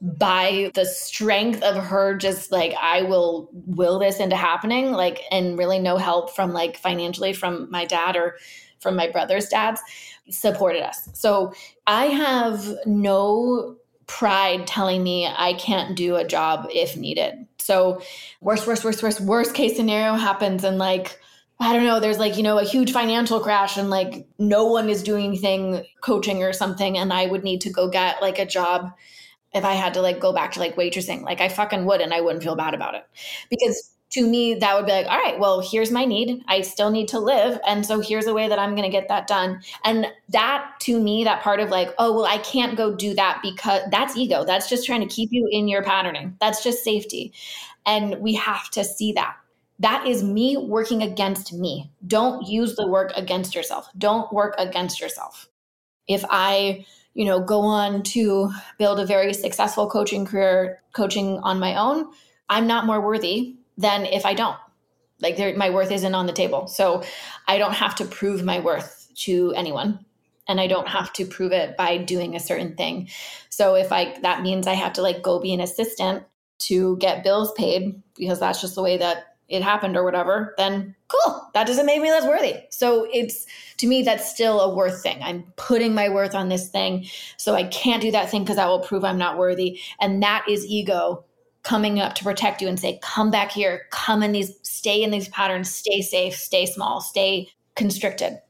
By the strength of her, just like, I will will this into happening, like, and really no help from like financially from my dad or from my brother's dads supported us. So I have no pride telling me I can't do a job if needed. So worst, worst, worst, worst, worst case scenario happens and like I don't know, there's like, you know, a huge financial crash and like no one is doing anything coaching or something and I would need to go get like a job if I had to like go back to like waitressing. Like I fucking would and I wouldn't feel bad about it. Because to me, that would be like, all right, well, here's my need. I still need to live. And so here's a way that I'm going to get that done. And that to me, that part of like, oh, well, I can't go do that because that's ego. That's just trying to keep you in your patterning. That's just safety. And we have to see that. That is me working against me. Don't use the work against yourself. Don't work against yourself. If I, you know, go on to build a very successful coaching career, coaching on my own, I'm not more worthy than if I don't. Like my worth isn't on the table. So I don't have to prove my worth to anyone. And I don't have to prove it by doing a certain thing. So if I that means I have to like go be an assistant to get bills paid because that's just the way that it happened or whatever, then cool. That doesn't make me less worthy. So it's to me that's still a worth thing. I'm putting my worth on this thing. So I can't do that thing because that will prove I'm not worthy. And that is ego coming up to protect you and say, come back here, come in these, stay in these patterns, stay safe, stay small, stay constricted.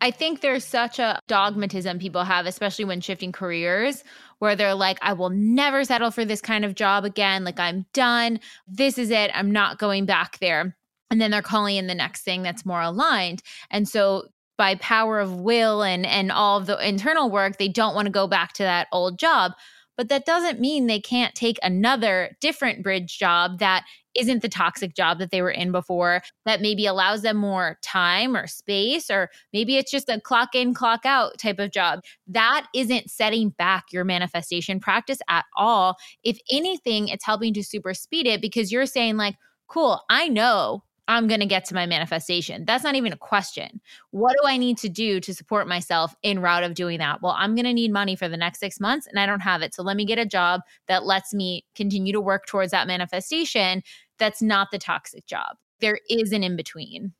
I think there's such a dogmatism people have, especially when shifting careers, where they're like, I will never settle for this kind of job again. Like, I'm done. This is it. I'm not going back there. And then they're calling in the next thing that's more aligned. And so, by power of will and and all of the internal work, they don't want to go back to that old job. But that doesn't mean they can't take another different bridge job that isn't the toxic job that they were in before, that maybe allows them more time or space, or maybe it's just a clock in, clock out type of job. That isn't setting back your manifestation practice at all. If anything, it's helping to super speed it because you're saying, like, cool, I know I'm going to get to my manifestation. That's not even a question. What do I need to do to support myself in route of doing that? Well, I'm going to need money for the next 6 months and I don't have it. So let me get a job that lets me continue to work towards that manifestation. That's not the toxic job. There is an in between.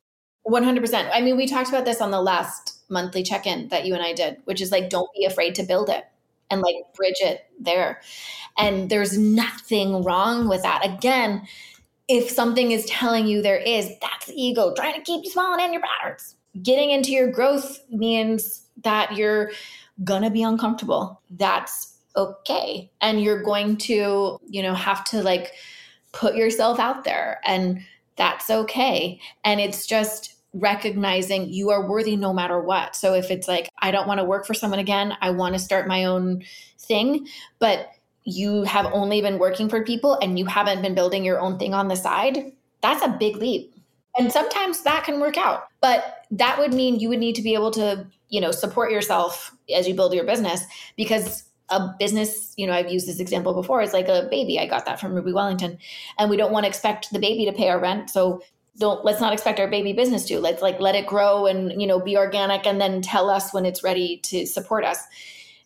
100%. I mean, we talked about this on the last monthly check-in that you and I did, which is like don't be afraid to build it and like bridge it there. And there's nothing wrong with that. Again, if something is telling you there is, that's ego trying to keep you small and in your patterns. Getting into your growth means that you're gonna be uncomfortable. That's okay. And you're going to, you know, have to like put yourself out there and that's okay. And it's just recognizing you are worthy no matter what. So if it's like, I don't want to work for someone again, I want to start my own thing, but you have only been working for people and you haven't been building your own thing on the side, that's a big leap. And sometimes that can work out. But that would mean you would need to be able to, you know, support yourself as you build your business because a business, you know, I've used this example before, is like a baby. I got that from Ruby Wellington. And we don't want to expect the baby to pay our rent. So don't let's not expect our baby business to. Let's like let it grow and, you know, be organic and then tell us when it's ready to support us.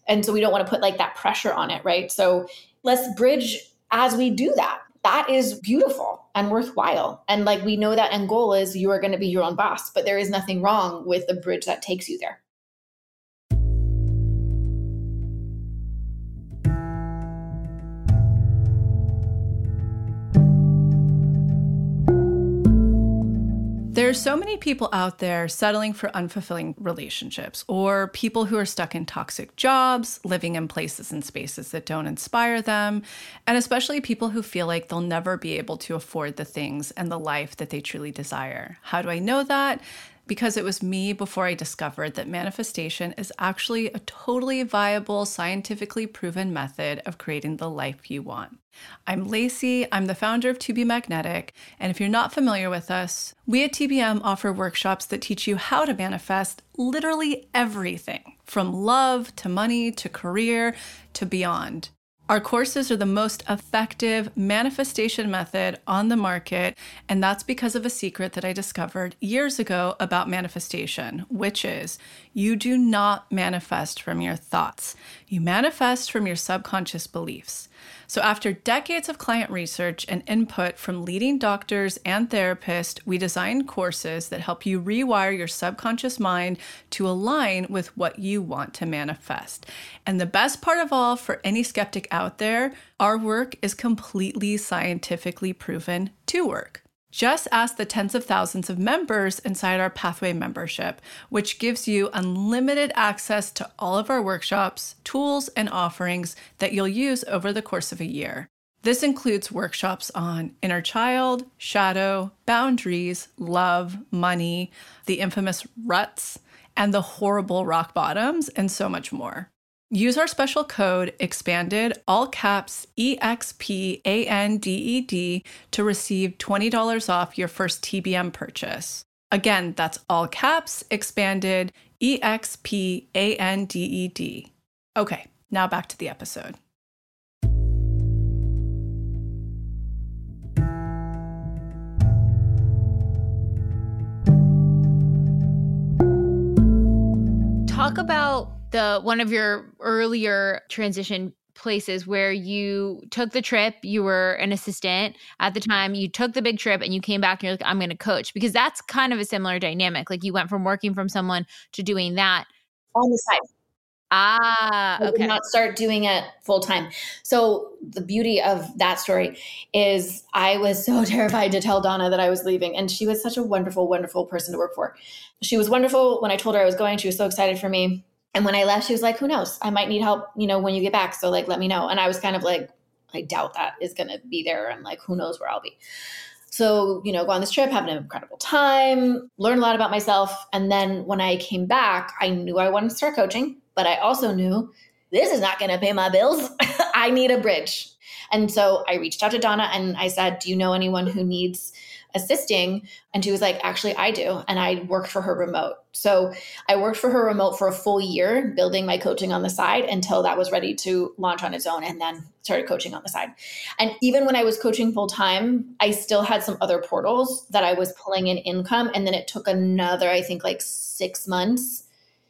And so we don't want to put like that pressure on it, right? So let's bridge as we do that that is beautiful and worthwhile. And like we know that end goal is you are going to be your own boss, but there is nothing wrong with the bridge that takes you there. There's so many people out there settling for unfulfilling relationships or people who are stuck in toxic jobs, living in places and spaces that don't inspire them, and especially people who feel like they'll never be able to afford the things and the life that they truly desire. How do I know that? Because it was me before I discovered that manifestation is actually a totally viable, scientifically proven method of creating the life you want. I'm Lacy, I'm the founder of Be Magnetic, and if you're not familiar with us, we at TBM offer workshops that teach you how to manifest literally everything from love to money to career to beyond. Our courses are the most effective manifestation method on the market, and that's because of a secret that I discovered years ago about manifestation, which is you do not manifest from your thoughts, you manifest from your subconscious beliefs. So, after decades of client research and input from leading doctors and therapists, we designed courses that help you rewire your subconscious mind to align with what you want to manifest. And the best part of all, for any skeptic out there, our work is completely scientifically proven to work. Just ask the tens of thousands of members inside our Pathway membership, which gives you unlimited access to all of our workshops, tools, and offerings that you'll use over the course of a year. This includes workshops on inner child, shadow, boundaries, love, money, the infamous ruts, and the horrible rock bottoms, and so much more. Use our special code expanded, all caps E X P A N D E D to receive $20 off your first TBM purchase. Again, that's all caps expanded E X P A N D E D. Okay, now back to the episode. Talk about the one of your earlier transition places where you took the trip, you were an assistant at the time, you took the big trip and you came back and you're like, I'm going to coach because that's kind of a similar dynamic. Like you went from working from someone to doing that on the side. Ah, okay. I did not start doing it full time. So the beauty of that story is I was so [LAUGHS] terrified to tell Donna that I was leaving. And she was such a wonderful, wonderful person to work for. She was wonderful when I told her I was going. She was so excited for me and when I left, she was like, who knows? I might need help, you know, when you get back. So like, let me know. And I was kind of like, I doubt that is going to be there. And like, who knows where I'll be. So, you know, go on this trip, have an incredible time, learn a lot about myself. And then when I came back, I knew I wanted to start coaching, but I also knew this is not going to pay my bills. [LAUGHS] I need a bridge. And so I reached out to Donna and I said, Do you know anyone who needs assisting. And she was like, actually, I do. And I worked for her remote. So I worked for her remote for a full year, building my coaching on the side until that was ready to launch on its own and then started coaching on the side. And even when I was coaching full time, I still had some other portals that I was pulling in income. And then it took another, I think, like six months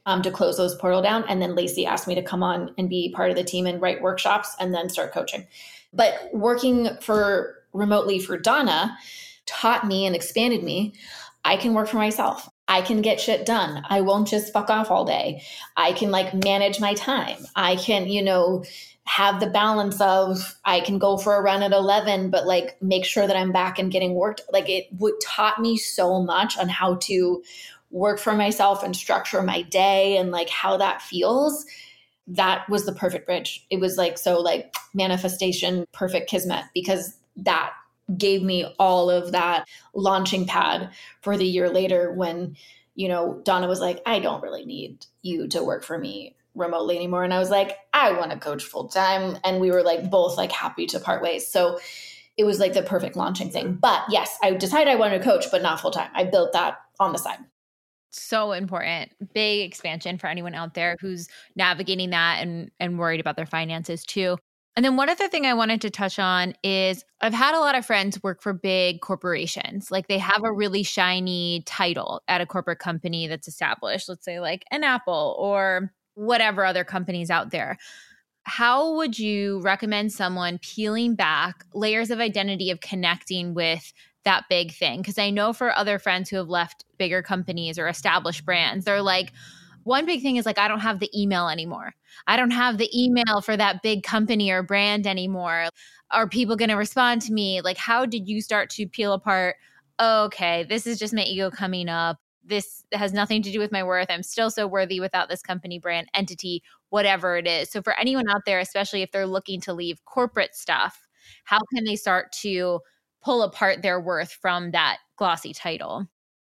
um, to close those portal down. And then Lacy asked me to come on and be part of the team and write workshops and then start coaching. But working for remotely for Donna, taught me and expanded me, I can work for myself. I can get shit done. I won't just fuck off all day. I can like manage my time. I can, you know, have the balance of I can go for a run at 11 but like make sure that I'm back and getting worked like it would taught me so much on how to work for myself and structure my day and like how that feels that was the perfect bridge it was like so like manifestation perfect kismet because that gave me all of that launching pad for the year later when you know donna was like i don't really need you to work for me remotely anymore. And i was like i want to coach full time and we were like both like happy to part ways. So it was like the perfect launching thing. But yes i decided i wanted to coach but not full time i built that on the side. So important. Big expansion for anyone out there who's navigating that and and worried about their finances too and then one other thing I wanted to touch on is I've had a lot of friends work for big corporations. Like they have a really shiny title at a corporate company that's established, let's say like an Apple or whatever other companies out there. How would you recommend someone peeling back layers of identity of connecting with that big thing? Because I know for other friends who have left bigger companies or established brands, they're like, one big thing is like, I don't have the email anymore. I don't have the email for that big company or brand anymore. Are people going to respond to me? Like, how did you start to peel apart? Okay, this is just my ego coming up. This has nothing to do with my worth. I'm still so worthy without this company, brand, entity, whatever it is. So, for anyone out there, especially if they're looking to leave corporate stuff, how can they start to pull apart their worth from that glossy title?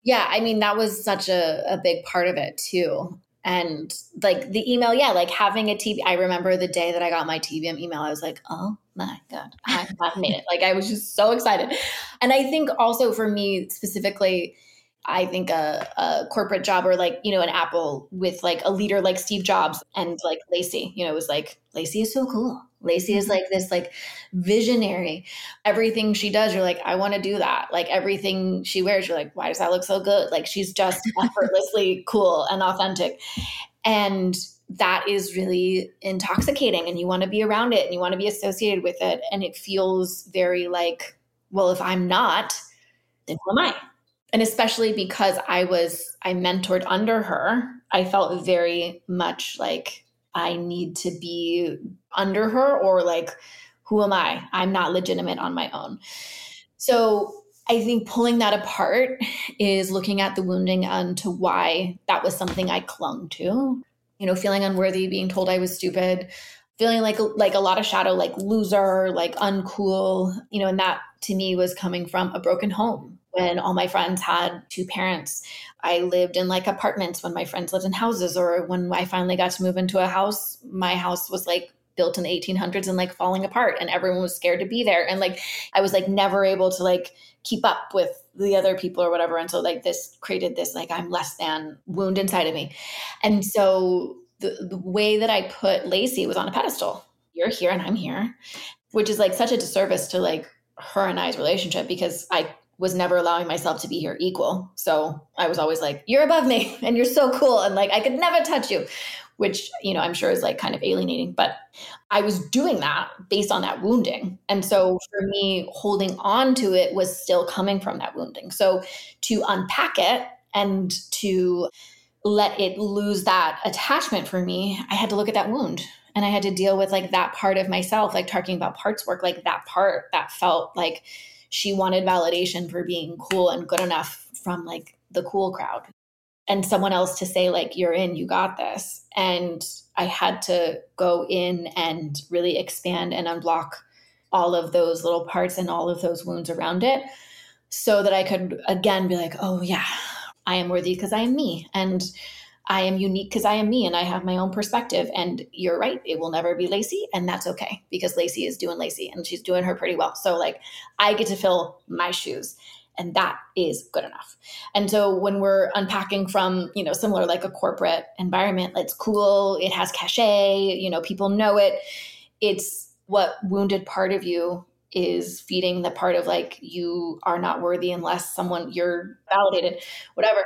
Yeah, I mean, that was such a, a big part of it too. And like the email, yeah, like having a TV. I remember the day that I got my TBM email, I was like, oh my God, I have made it. Like I was just so excited. And I think also for me specifically, I think a, a, corporate job or like, you know, an Apple with like a leader like Steve Jobs and like Lacy, you know, it was like, Lacy is so cool. Lacy is mm-hmm. like this like visionary. Everything she does, you're like, I want to do that. Like everything she wears, you're like, why does that look so good? Like she's just [LAUGHS] effortlessly cool and authentic. And that is really intoxicating and you want to be around it and you want to be associated with it. And it feels very like, well, if I'm not, then who am I? and especially because I was I mentored under her, I felt very much like I need to be under her or like who am I? I'm not legitimate on my own. So I think pulling that apart is looking at the wounding and to why that was something I clung to. You know, feeling unworthy, being told I was stupid, feeling like like a lot of shadow, like loser, like uncool, you know, and that to me was coming from a broken home when all my friends had two parents. I lived in like apartments when my friends lived in houses, or when I finally got to move into a house, my house was like built in the 1800s and like falling apart, and everyone was scared to be there. And like I was like never able to like keep up with the other people or whatever. And so like this created this like I'm less than wound inside of me. And so the, the way that I put Lacy was on a pedestal. You're here and I'm here, which is like such a disservice to like her and I's relationship because I was never allowing myself to be here equal. So I was always like, you're above me [LAUGHS] and you're so cool. And like, I could never touch you, which, you know, I'm sure is like kind of alienating. But I was doing that based on that wounding. And so for me, holding on to it was still coming from that wounding. So to unpack it and to let it lose that attachment for me, I had to look at that wound and I had to deal with like that part of myself, like talking about parts work, like that part that felt like she wanted validation for being cool and good enough from like the cool crowd and someone else to say like you're in you got this. And i had to go in and really expand and unblock all of those little parts and all of those wounds around it so that i could again be like oh yeah i am worthy because i am me. And I am unique because I am me and I have my own perspective. And you're right, it will never be Lacy, and that's okay because Lacy is doing Lacy and she's doing her pretty well. So, like, I get to fill my shoes and that is good enough. And so when we're unpacking from, you know, similar like a corporate environment, it's cool, it has cachet, you know, people know it. It's what wounded part of you is feeding the part of like you are not worthy unless someone you're validated whatever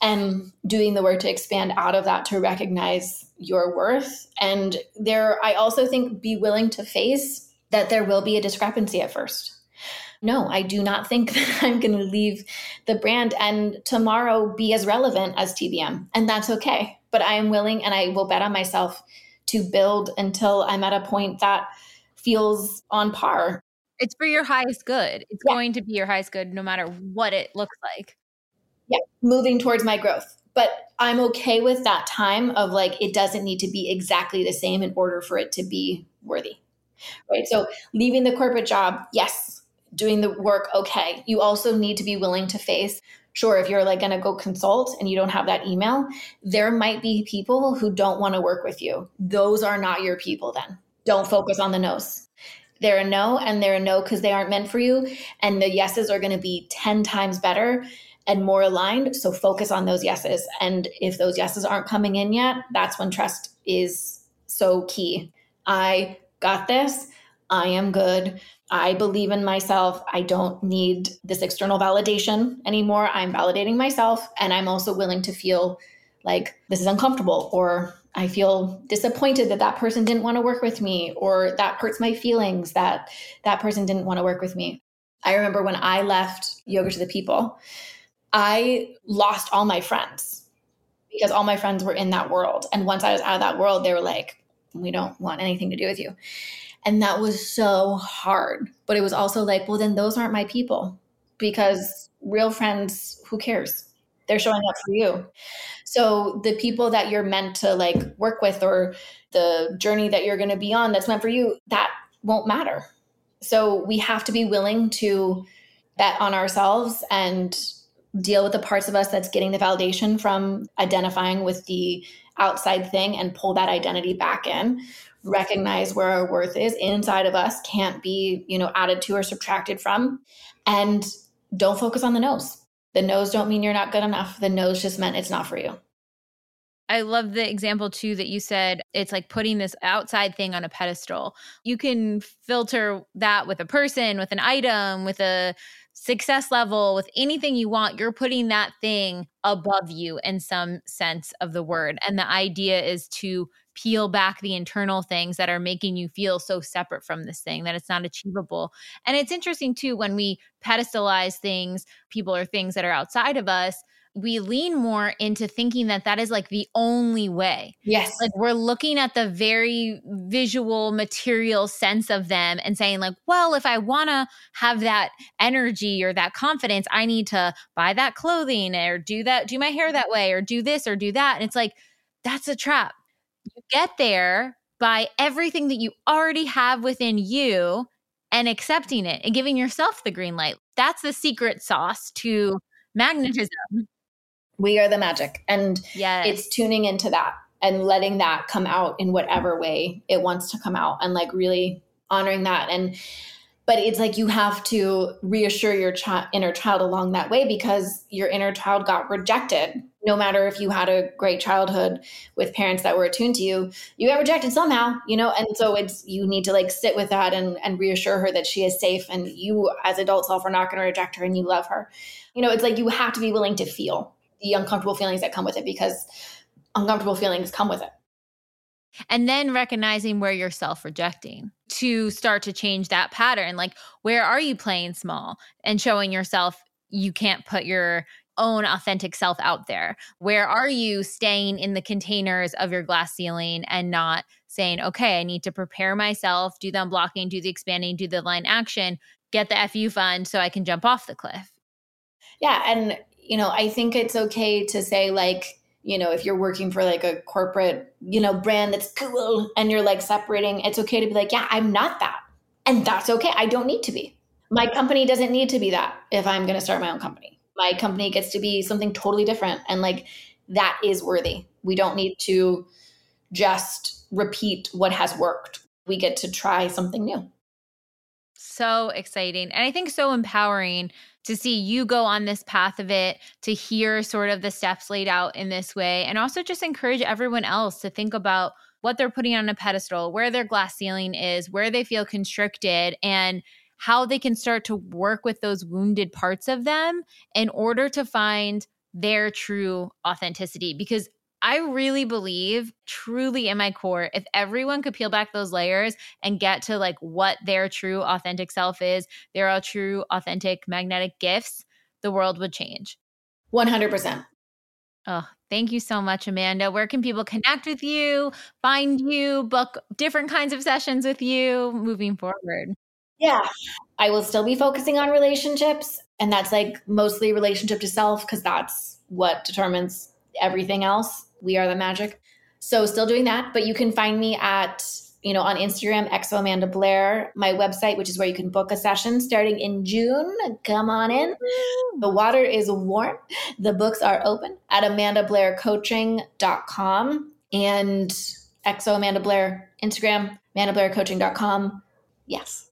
and doing the work to expand out of that to recognize your worth. And there i also think be willing to face that there will be a discrepancy at first. No i do not think [LAUGHS] that i'm going to leave the brand and tomorrow be as relevant as tbm and that's okay. But i am willing and i will bet on myself to build until i'm at a point that feels on par it's for your highest good. It's yeah. going to be your highest good no matter what it looks like. Yeah. moving towards my growth. But I'm okay with that time of like, it doesn't need to be exactly the same in order for it to be worthy. Right. So leaving the corporate job, yes. Doing the work, okay. You also need to be willing to face sure if you're like going to go consult and you don't have that email there might be people who don't want to work with you those are not your people then don't focus on the no's they're a no and they're a no because they aren't meant for you and the yeses are going to be 10 times better and more aligned so focus on those yeses and if those yeses aren't coming in yet that's when trust is so key i got this i am good I believe in myself. I don't need this external validation anymore. I'm validating myself. And I'm also willing to feel like this is uncomfortable or I feel disappointed that that person didn't want to work with me or that hurts my feelings that that person didn't want to work with me. I remember when I left Yoga to the People, I lost all my friends because all my friends were in that world. And once I was out of that world, they were like, we don't want anything to do with you. And that was so hard. But it was also like, well, then those aren't my people because real friends, who cares? They're showing up for you. So the people that you're meant to like work with or the journey that you're going to be on that's meant for you, that won't matter. So we have to be willing to bet on ourselves and deal with the parts of us that's getting the validation from identifying with the outside thing and pull that identity back in. Recognize where our worth is inside of us can't be you know added to or subtracted from. And don't focus on the no's the no's don't mean you're not good enough the no's just meant it's not for you I love the example too that you said it's like putting this outside thing on a pedestal. You can filter that with a person, with an item, with a success level, with anything you want. You're putting that thing above you in some sense of the word. And the idea is to peel back the internal things that are making you feel so separate from this thing that it's not achievable. And it's interesting too when we pedestalize things, people or things that are outside of us, we lean more into thinking that that is like the only way. Yes. Like we're looking at the very visual material sense of them and saying like, well, if I want to have that energy or that confidence, I need to buy that clothing or do that do my hair that way or do this or do that. And it's like that's a trap you get there by everything that you already have within you and accepting it and giving yourself the green light. That's the secret sauce to magnetism. We are the magic. And yes. it's tuning into that and letting that come out in whatever way it wants to come out and like really honoring that. And but it's like you have to reassure your ch- inner child along that way because your inner child got rejected. No matter if you had a great childhood with parents that were attuned to you you got rejected somehow you know? And so it's you need to like sit with that and and reassure her that she is safe and you as adult self are not going to reject her and you love her. You know it's like you have to be willing to feel the uncomfortable feelings that come with it because uncomfortable feelings come with it and then recognizing where you're self rejecting to start to change that pattern. Like, where are you playing small and showing yourself you can't put your own authentic self out there? Where are you staying in the containers of your glass ceiling and not saying, okay, I need to prepare myself, do the unblocking, do the expanding, do the aligned action, get the FU fund so I can jump off the cliff? Yeah. And, you know, I think it's okay to say, like, you know, if you're working for like a corporate, you know, brand that's cool and you're like separating, it's okay to be like, yeah, I'm not that. And that's okay. I don't need to be. My company doesn't need to be that if I'm going to start my own company. My company gets to be something totally different. And like that is worthy. We don't need to just repeat what has worked. We get to try something new. So exciting. And I think so empowering to see you go on this path of it, to hear sort of the steps laid out in this way, and also just encourage everyone else to think about what they're putting on a pedestal, where their glass ceiling is, where they feel constricted, and how they can start to work with those wounded parts of them in order to find their true authenticity. Because I really believe, truly in my core, if everyone could peel back those layers and get to like what their true authentic self is, their all true authentic magnetic gifts, the world would change. 100%. Oh, thank you so much, Amanda. Where can people connect with you, find you, book different kinds of sessions with you moving forward? Yeah, I will still be focusing on relationships. And that's like mostly relationship to self because that's what determines everything else. We are the magic. So still doing that, but you can find me at you know, on Instagram, exo Amanda Blair, my website, which is where you can book a session starting in June. Come on in. The water is warm. The books are open at amandablaircoaching.com and exo Amanda Blair Instagram, amandablaircoaching.com. Yes.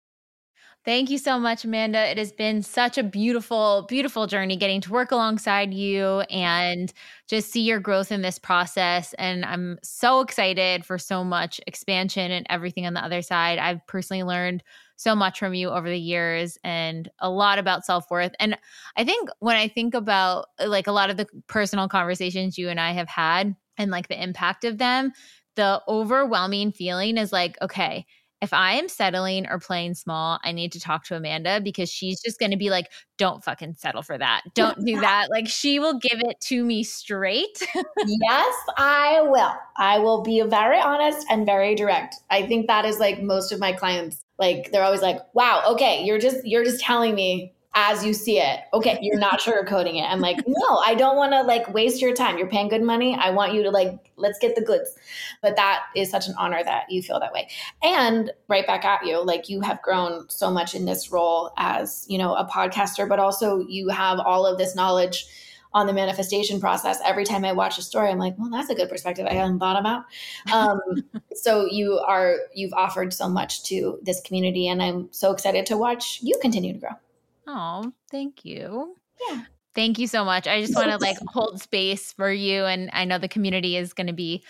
Thank you so much, Amanda. It has been such a beautiful, beautiful journey getting to work alongside you and just see your growth in this process. And I'm so excited for so much expansion and everything on the other side. I've personally learned so much from you over the years and a lot about self worth. And I think when I think about like a lot of the personal conversations you and I have had and like the impact of them, the overwhelming feeling is like, okay, if I am settling or playing small, I need to talk to Amanda because she's just going to be like, don't fucking settle for that. Don't do [LAUGHS] that. Like, she will give it to me straight. [LAUGHS] yes, I will. I will be very honest and very direct. I think that is like most of my clients. Like, they're always like, wow, okay, you're just, you're just telling me as you see it. Okay, you're not [LAUGHS] sugarcoating it. I'm like, no, I don't want to like waste your time. You're paying good money. I want you to like, let's get the goods. But that is such an honor that you feel that way. And right back at you, like you have grown so much in this role as, you know, a podcaster, but also you have all of this knowledge on the manifestation process. Every time I watch a story, I'm like, well, that's a good perspective I hadn't thought about. Um, [LAUGHS] so you are, you've offered so much to this community and I'm so excited to watch you continue to grow. Oh, thank you. Yeah. Thank you so much. I just want to like [LAUGHS] hold space for you. And I know the community is going to be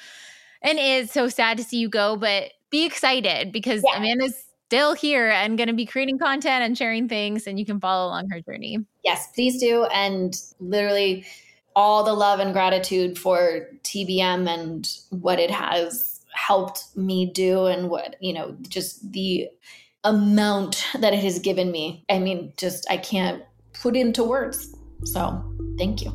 and is so sad to see you go, but be excited because yeah. Amanda's still here and going to be creating content and sharing things, and you can follow along her journey. Yes, please do. And literally, all the love and gratitude for TBM and what it has helped me do, and what, you know, just the amount that it has given me. I mean, just I can't put into words. So, thank you.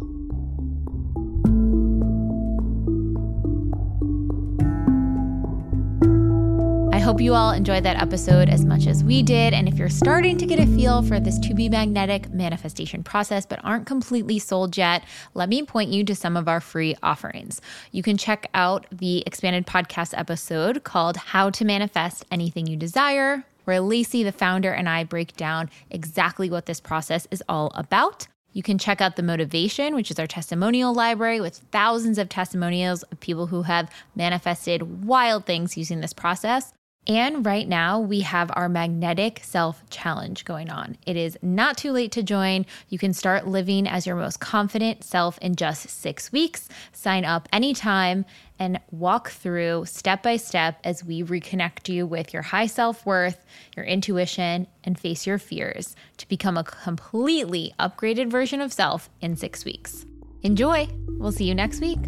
I hope you all enjoyed that episode as much as we did. And if you're starting to get a feel for this to be magnetic manifestation process, but aren't completely sold yet, let me point you to some of our free offerings. You can check out the expanded podcast episode called How to Manifest Anything You Desire where Lacy, the founder, and I break down exactly what this process is all about. You can check out the Motivation, which is our testimonial library with thousands of testimonials of people who have manifested wild things using this process. And right now, we have our magnetic self challenge going on. It is not too late to join. You can start living as your most confident self in just six weeks. Sign up anytime and walk through step by step as we reconnect you with your high self worth, your intuition, and face your fears to become a completely upgraded version of self in six weeks. Enjoy! We'll see you next week.